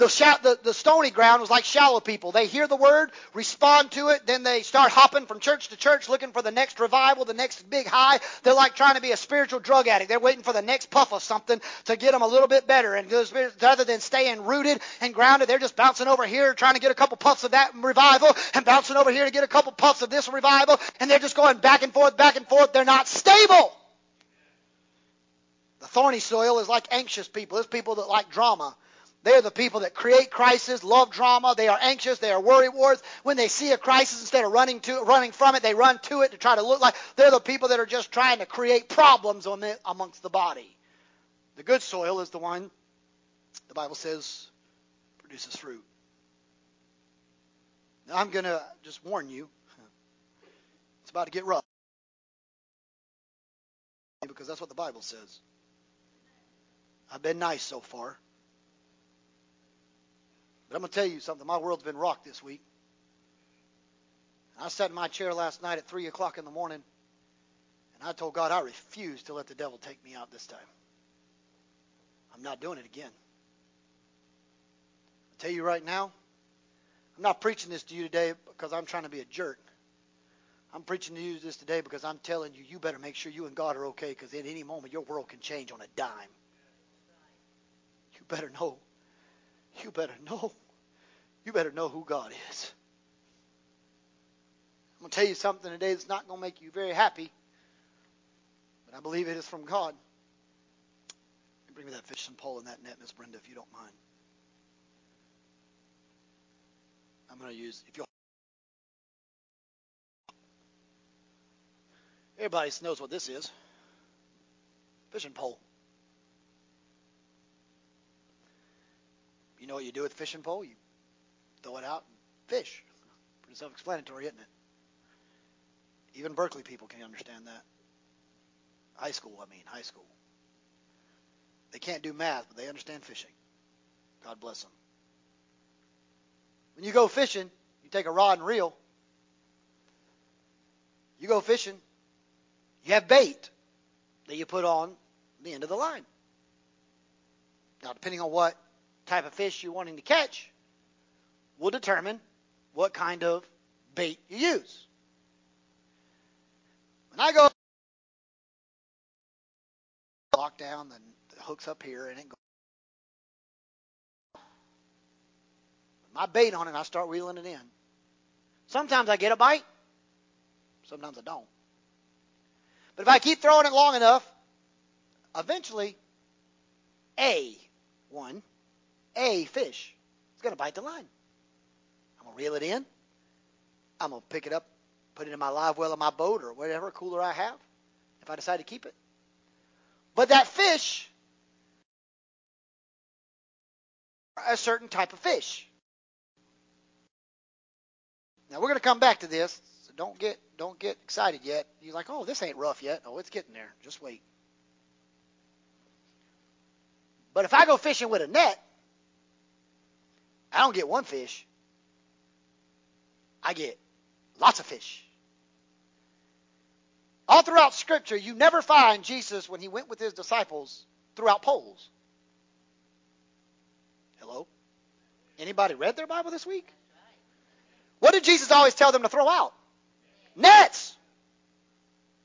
S2: The, the, the, stony ground was like shallow people. They hear the word, respond to it, then they start hopping from church to church looking for the next revival, the next big high. They're like trying to be a spiritual drug addict. They're waiting for the next puff of something to get them a little bit better. And rather than staying rooted and grounded, they're just bouncing over here trying to get a couple puffs of that revival and bouncing over here to get a couple puffs of this revival. And they're just going back and forth, back and forth. They're not stable. The thorny soil is like anxious people. It's people that like drama. They're the people that create crisis, love drama. They are anxious. They are worry wards. When they see a crisis, instead of running to running from it, they run to it to try to look like they're the people that are just trying to create problems amongst the body. The good soil is the one the Bible says produces fruit. Now I'm going to just warn you. It's about to get rough. Because that's what the Bible says. I've been nice so far. But I'm going to tell you something. My world's been rocked this week. I sat in my chair last night at 3 o'clock in the morning, and I told God I refuse to let the devil take me out this time. I'm not doing it again. I tell you right now, I'm not preaching this to you today because I'm trying to be a jerk. I'm preaching to you this today because I'm telling you, you better make sure you and God are okay because at any moment your world can change on a dime. You better know you better know. You better know who God is. I'm going to tell you something today that's not going to make you very happy, but I believe it is from God. Bring me that fishing pole and that net, Miss Brenda, if you don't mind. I'm going to use, if you Everybody knows what this is. Fishing pole. Know what you do with a fishing pole? You throw it out and fish. Pretty self-explanatory, isn't it? Even Berkeley people can understand that. High school, I mean, high school. They can't do math, but they understand fishing. God bless them. When you go fishing, you take a rod and reel. You go fishing. You have bait that you put on the end of the line. Now, depending on what type of fish you're wanting to catch, will determine what kind of bait you use. When I go lock down, then the hook's up here and it goes. My bait on it, I start reeling it in. Sometimes I get a bite, sometimes I don't. But if I keep throwing it long enough, eventually, a one, a fish is going to bite the line. I'm going to reel it in. I'm going to pick it up, put it in my live well of my boat or whatever cooler I have, if I decide to keep it. But that fish, a certain type of fish. Now we're going to come back to this, so don't get don't get excited yet. You're like, oh, this ain't rough yet. Oh, it's getting there. Just wait. But if I go fishing with a net, I don't get one fish. I get lots of fish. All throughout Scripture, you never find Jesus when he went with his disciples throughout poles. Hello? Anybody read their Bible this week? What did Jesus always tell them to throw out? Nets.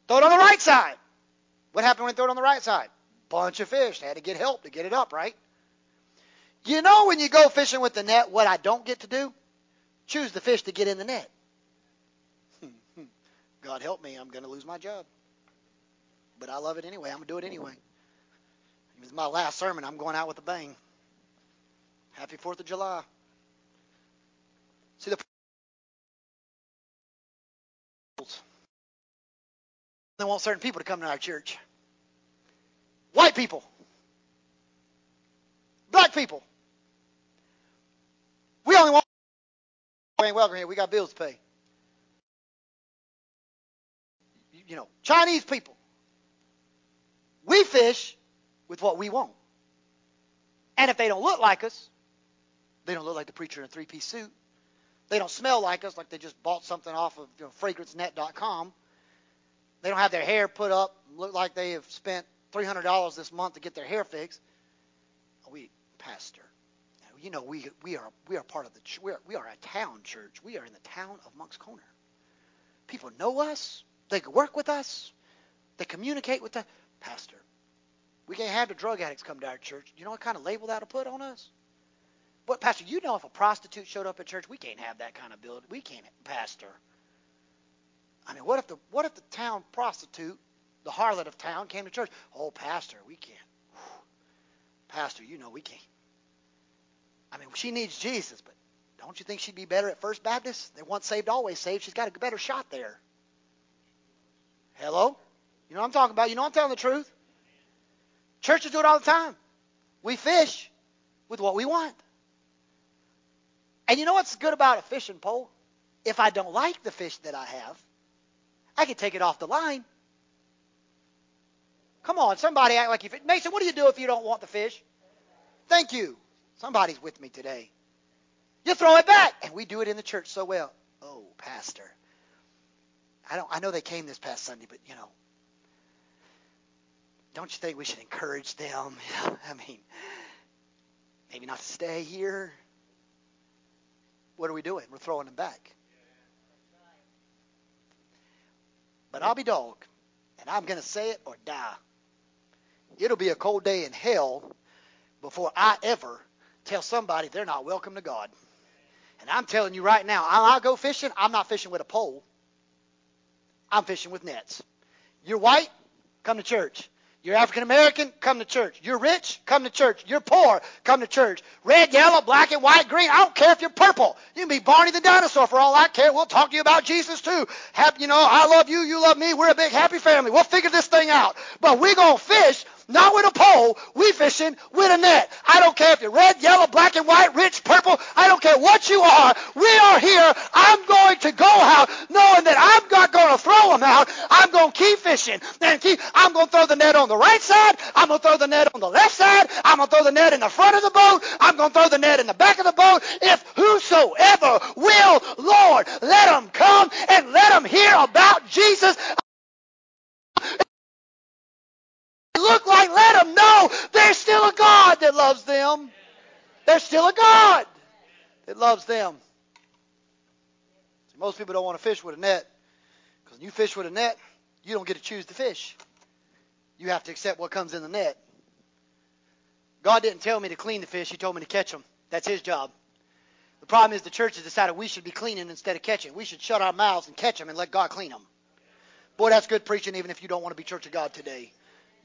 S2: Throw it on the right side. What happened when they threw it on the right side? Bunch of fish. They had to get help to get it up, right? You know when you go fishing with the net, what I don't get to do? Choose the fish to get in the net. God help me, I'm going to lose my job. But I love it anyway. I'm going to do it anyway. It's my last sermon. I'm going out with a bang. Happy 4th of July. See the they want certain people to come to our church. White people. Black people. We only want we ain't welcome here. We got bills to pay. You know, Chinese people. We fish with what we want. And if they don't look like us, they don't look like the preacher in a three-piece suit. They don't smell like us, like they just bought something off of you know, fragrancenet.com. They don't have their hair put up, look like they have spent $300 this month to get their hair fixed. We, pastor, you know we we are we are part of the we are, we are a town church. We are in the town of Moncks Corner. People know us. They can work with us. They communicate with the Pastor, we can't have the drug addicts come to our church. You know what kind of label that'll put on us? But Pastor, you know if a prostitute showed up at church, we can't have that kind of building. We can't, Pastor. I mean, what if the what if the town prostitute, the harlot of town, came to church? Oh, Pastor, we can't. Pastor, you know we can't. I mean, she needs Jesus, but don't you think she'd be better at First Baptist? They once saved, always saved. She's got a better shot there. Hello? You know what I'm talking about? You know I'm telling the truth. Churches do it all the time. We fish with what we want. And you know what's good about a fishing pole? If I don't like the fish that I have, I can take it off the line. Come on, somebody act like you. Mason, what do you do if you don't want the fish? Thank you. Somebody's with me today. You throw it back, and we do it in the church so well. Oh, pastor, I don't. I know they came this past Sunday, but you know, don't you think we should encourage them? I mean, maybe not to stay here. What are we doing? We're throwing them back. But I'll be dog, and I'm going to say it or die. It'll be a cold day in hell before I ever tell somebody they're not welcome to God. And I'm telling you right now, I go fishing, I'm not fishing with a pole. I'm fishing with nets. You're white, come to church. You're African American, come to church. You're rich, come to church. You're poor, come to church. Red, yellow, black and white, green. I don't care if you're purple. You can be Barney the dinosaur for all I care. We'll talk to you about Jesus too. You know, I love you, you love me. We're a big happy family. We'll figure this thing out. But we're to fish not with a pole. We fishing with a net. I don't care if you're red, yellow, black and white, rich, purple. I don't care what you are. We are here. I'm going to go out knowing that I'm not going to throw them out. I'm going to keep fishing and keep. I'm going to throw the net on the right side. I'm going to throw the net on the left side. I'm going to throw the net in the front of the boat. I'm going to throw the net in the back of the boat. If whosoever will, Lord, let them come and let them hear about Jesus look like, let them know there's still a God that loves them. There's still a God that loves them. See, most people don't want to fish with a net because when you fish with a net, you don't get to choose the fish. You have to accept what comes in the net. God didn't tell me to clean the fish, He told me to catch them. That's His job. The problem is the church has decided we should be cleaning instead of catching. We should shut our mouths and catch them and let God clean them. Boy, that's good preaching even if you don't want to be Church of God today.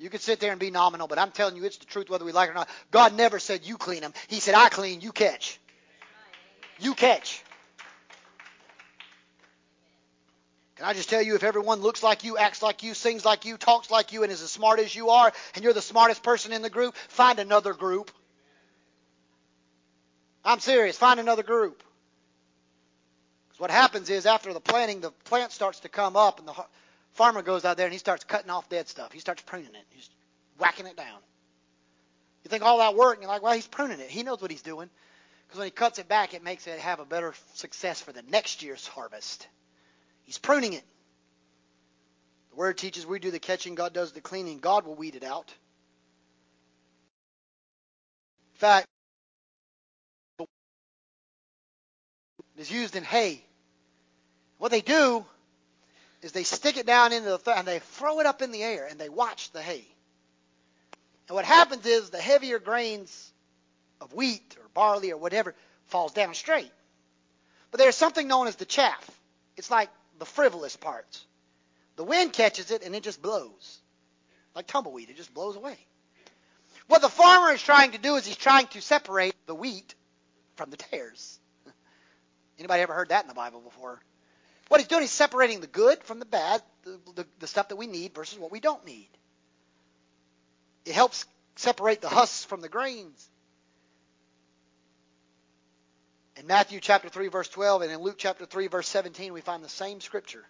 S2: You can sit there and be nominal, but I'm telling you it's the truth whether we like it or not. God never said you clean them. He said I clean, you catch. You catch. Can I just tell you, if everyone looks like you, acts like you, sings like you, talks like you, and is as smart as you are, and you're the smartest person in the group, find another group. I'm serious. Find another group. Because what happens is after the planting, the plant starts to come up, and the farmer goes out there and he starts cutting off dead stuff. He starts pruning it. He's whacking it down. You think all that work, and you're like, well, he's pruning it. He knows what he's doing. Because when he cuts it back, it makes it have a better success for the next year's harvest. He's pruning it. The word teaches we do the catching, God does the cleaning. God will weed it out. In fact, is used in hay. What they do is they stick it down into the th- and they throw it up in the air and they watch the hay. And what happens is the heavier grains of wheat or barley or whatever falls down straight. But there's something known as the chaff. It's like the frivolous parts. The wind catches it and it just blows. Like tumbleweed, it just blows away. What the farmer is trying to do is he's trying to separate the wheat from the tares. Anybody ever heard that in the Bible before? What he's doing is separating the good from the bad, the, the, the stuff that we need versus what we don't need. It helps separate the husks from the grains. In Matthew chapter 3 verse 12 and in Luke chapter 3 verse 17 we find the same scripture.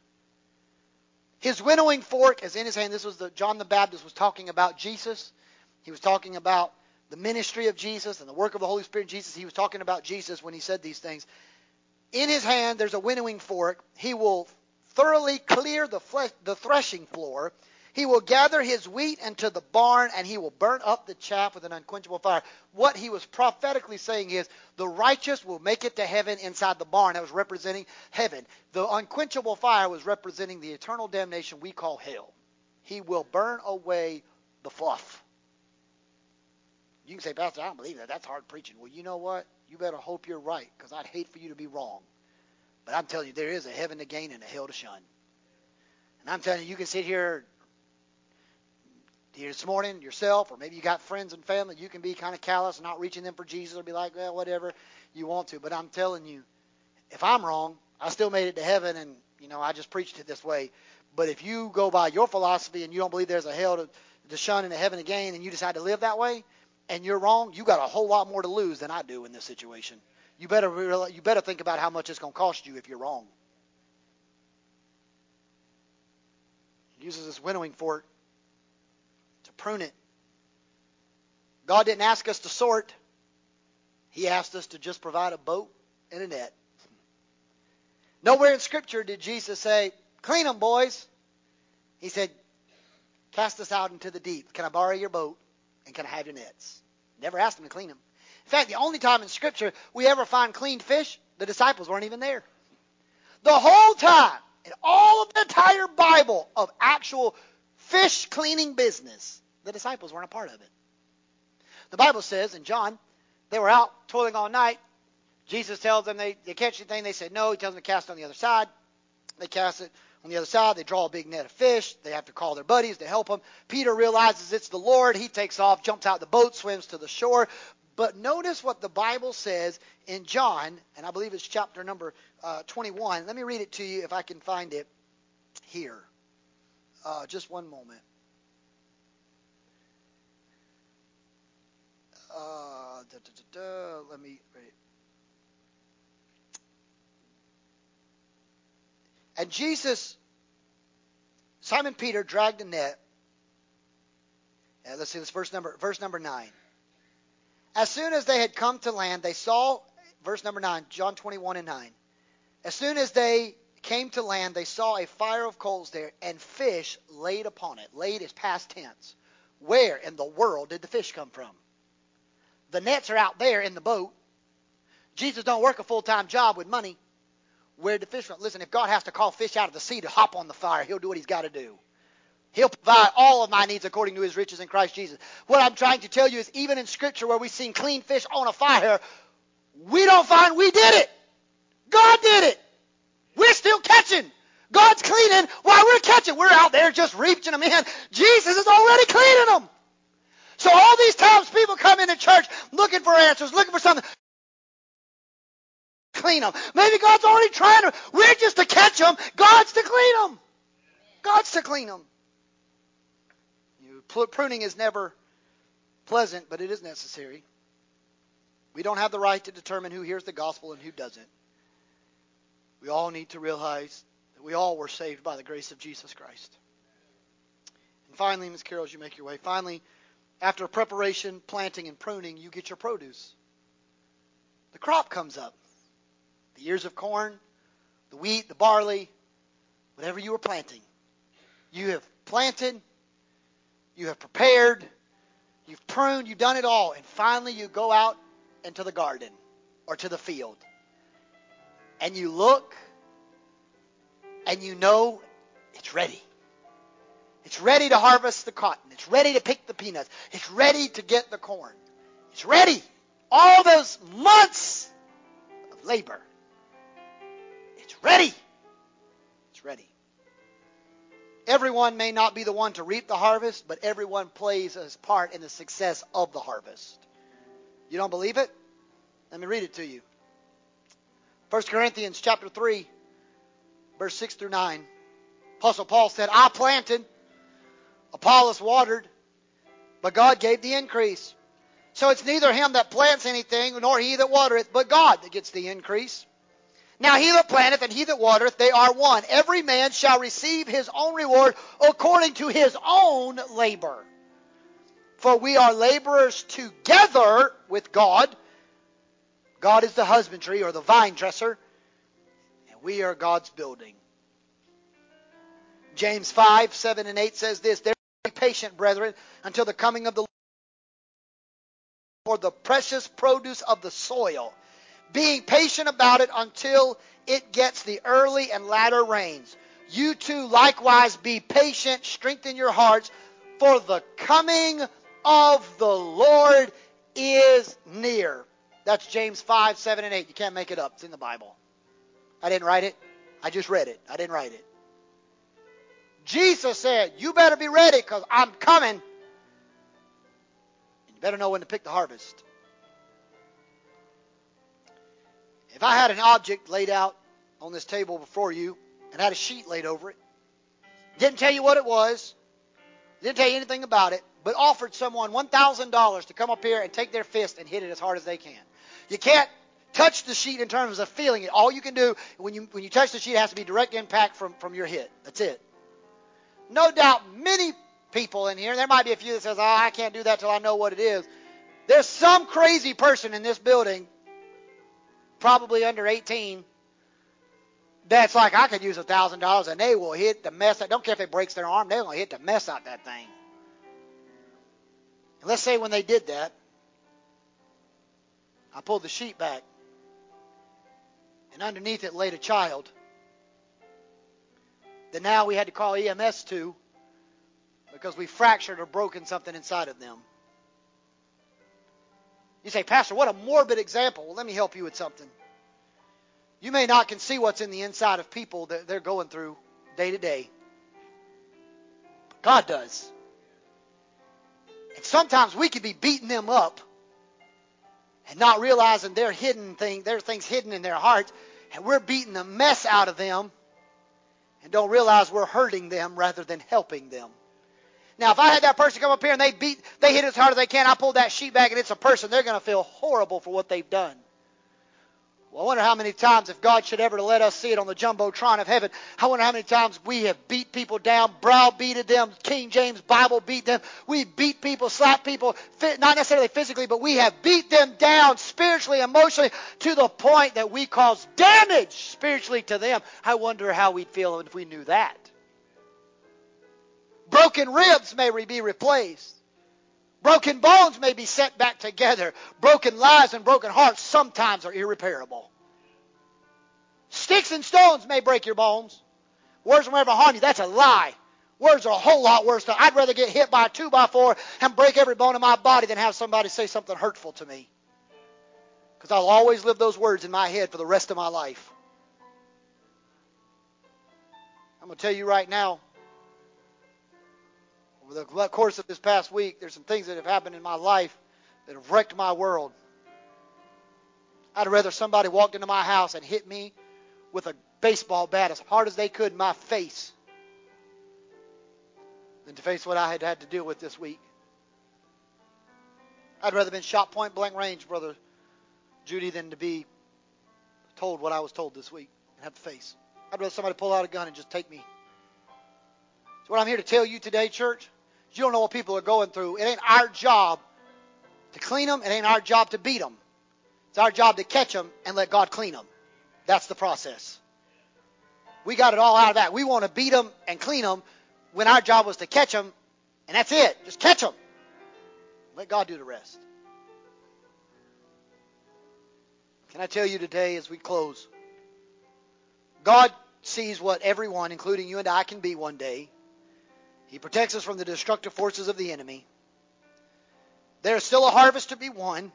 S2: His winnowing fork is in his hand. This was the John the Baptist was talking about Jesus. He was talking about the ministry of Jesus and the work of the Holy Spirit in Jesus. He was talking about Jesus when he said these things. In his hand there's a winnowing fork. He will thoroughly clear the, flesh, the threshing floor he will gather his wheat into the barn and he will burn up the chaff with an unquenchable fire. What he was prophetically saying is the righteous will make it to heaven inside the barn. That was representing heaven. The unquenchable fire was representing the eternal damnation we call hell. He will burn away the fluff. You can say, Pastor, I don't believe that. That's hard preaching. Well, you know what? You better hope you're right because I'd hate for you to be wrong. But I'm telling you, there is a heaven to gain and a hell to shun. And I'm telling you, you can sit here this morning yourself, or maybe you got friends and family, you can be kind of callous and not reaching them for Jesus, or be like, well, whatever you want to. But I'm telling you, if I'm wrong, I still made it to heaven, and you know I just preached it this way. But if you go by your philosophy and you don't believe there's a hell to, to shun and a heaven to gain, and you decide to live that way, and you're wrong, you got a whole lot more to lose than I do in this situation. You better realize, you better think about how much it's going to cost you if you're wrong. He uses this winnowing fork to prune it. God didn't ask us to sort. He asked us to just provide a boat and a net. Nowhere in Scripture did Jesus say, clean them, boys. He said, cast us out into the deep. Can I borrow your boat? And can have your nets? Never asked them to clean them. In fact, the only time in Scripture we ever find cleaned fish, the disciples weren't even there. The whole time, in all of the entire Bible of actual fish cleaning business, the disciples weren't a part of it. The Bible says in John, they were out toiling all night. Jesus tells them they, they catch anything. They said no. He tells them to cast it on the other side. They cast it on the other side. They draw a big net of fish. They have to call their buddies to help them. Peter realizes it's the Lord. He takes off, jumps out the boat, swims to the shore. But notice what the Bible says in John, and I believe it's chapter number uh, 21. Let me read it to you if I can find it here. Uh, just one moment. Uh, da, da, da, let me. And Jesus, Simon Peter dragged a net. let's see this verse number verse number nine. As soon as they had come to land, they saw verse number nine, John twenty-one and nine. As soon as they came to land, they saw a fire of coals there and fish laid upon it. Laid is past tense. Where in the world did the fish come from? The nets are out there in the boat. Jesus don't work a full-time job with money. Where'd the fish from? Listen, if God has to call fish out of the sea to hop on the fire, he'll do what he's got to do. He'll provide all of my needs according to his riches in Christ Jesus. What I'm trying to tell you is even in Scripture where we've seen clean fish on a fire, we don't find we did it. God did it. We're still catching. God's cleaning while we're catching. We're out there just reaching them in. Jesus is already cleaning them. So all these times people come into church looking for answers, looking for something. Clean them. Maybe God's already trying to. We're just to catch them. God's to clean them. God's to clean them. You, pruning is never pleasant, but it is necessary. We don't have the right to determine who hears the gospel and who doesn't. We all need to realize that we all were saved by the grace of Jesus Christ. And finally, Ms. Carroll, as you make your way, finally, after preparation, planting, and pruning, you get your produce. The crop comes up. The ears of corn, the wheat, the barley, whatever you were planting. You have planted, you have prepared, you've pruned, you've done it all, and finally you go out into the garden or to the field. And you look and you know it's ready. It's ready to harvest the cotton. It's ready to pick the peanuts. It's ready to get the corn. It's ready. All those months of labor. Ready. It's ready. Everyone may not be the one to reap the harvest, but everyone plays his part in the success of the harvest. You don't believe it? Let me read it to you. 1 Corinthians chapter 3, verse 6 through 9. Apostle Paul said, I planted, Apollos watered, but God gave the increase. So it's neither him that plants anything, nor he that watereth, but God that gets the increase. Now he that planteth and he that watereth, they are one. Every man shall receive his own reward according to his own labor. For we are laborers together with God. God is the husbandry or the vine dresser, and we are God's building. James 5, 7 and 8 says this, Therefore be patient, brethren, until the coming of the Lord for the precious produce of the soil, being patient about it until it gets the early and latter rains. You too likewise be patient, strengthen your hearts, for the coming of the Lord is near. That's James 5, 7, and 8. You can't make it up. It's in the Bible. I didn't write it. I just read it. I didn't write it. Jesus said, You better be ready because I'm coming. And you better know when to pick the harvest. If I had an object laid out on this table before you and had a sheet laid over it, didn't tell you what it was, didn't tell you anything about it, but offered someone $1,000 to come up here and take their fist and hit it as hard as they can. You can't touch the sheet in terms of feeling it. All you can do when you when you touch the sheet it has to be direct impact from, from your hit. That's it. No doubt many people in here, there might be a few that says, Oh, I can't do that till I know what it is. There's some crazy person in this building, probably under 18, that's like, I could use a thousand dollars and they will hit the mess. I don't care if it breaks their arm, they're to hit the mess out that thing. And let's say when they did that, I pulled the sheet back, and underneath it laid a child that now we had to call EMS to because we fractured or broken something inside of them. You say, Pastor, what a morbid example. Well, let me help you with something. You may not can see what's in the inside of people that they're going through day to day. God does. And sometimes we can be beating them up and not realizing their hidden thing, their things hidden in their hearts, and we're beating the mess out of them and don't realize we're hurting them rather than helping them. Now, if I had that person come up here and they beat, they hit as hard as they can, I pull that sheet back and it's a person, they're going to feel horrible for what they've done. Well, I wonder how many times, if God should ever let us see it on the jumbotron of heaven, I wonder how many times we have beat people down, browbeated them, King James Bible beat them. We beat people, slap people, not necessarily physically, but we have beat them down spiritually, emotionally, to the point that we cause damage spiritually to them. I wonder how we'd feel if we knew that. Broken ribs may be replaced, Broken bones may be set back together. Broken lives and broken hearts sometimes are irreparable. Sticks and stones may break your bones. Words will never harm you. That's a lie. Words are a whole lot worse. Than, I'd rather get hit by a two by four and break every bone in my body than have somebody say something hurtful to me. Because I'll always live those words in my head for the rest of my life. I'm going to tell you right now, over the course of this past week, there's some things that have happened in my life that have wrecked my world. I'd rather somebody walked into my house and hit me with a baseball bat as hard as they could in my face than to face what I had had to deal with this week. I'd rather been shot point blank range, brother Judy, than to be told what I was told this week and have to face. I'd rather somebody pull out a gun and just take me. So what I'm here to tell you today, church, you don't know what people are going through. It ain't our job to clean them. It ain't our job to beat them. It's our job to catch them and let God clean them. That's the process. We got it all out of that. We want to beat them and clean them when our job was to catch them, and that's it. Just catch them. Let God do the rest. Can I tell you today as we close? God sees what everyone, including you and I, can be one day. He protects us from the destructive forces of the enemy. There is still a harvest to be won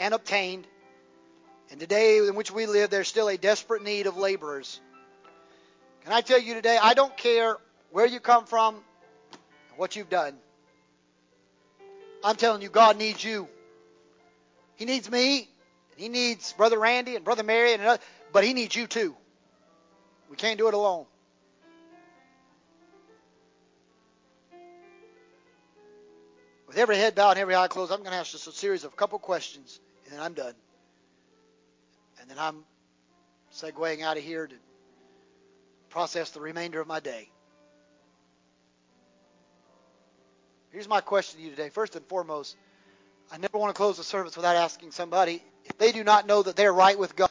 S2: and obtained. And today in which we live, there's still a desperate need of laborers. Can I tell you today, I don't care where you come from, what you've done. I'm telling you, God needs you. He needs me. And he needs Brother Randy and Brother Mary, and another, but He needs you too. We can't do it alone. With every head bowed and every eye closed, I'm going to ask just a series of a couple questions, and then I'm done. And then I'm segueing out of here to process the remainder of my day. Here's my question to you today. First and foremost, I never want to close the service without asking somebody if they do not know that they're right with God.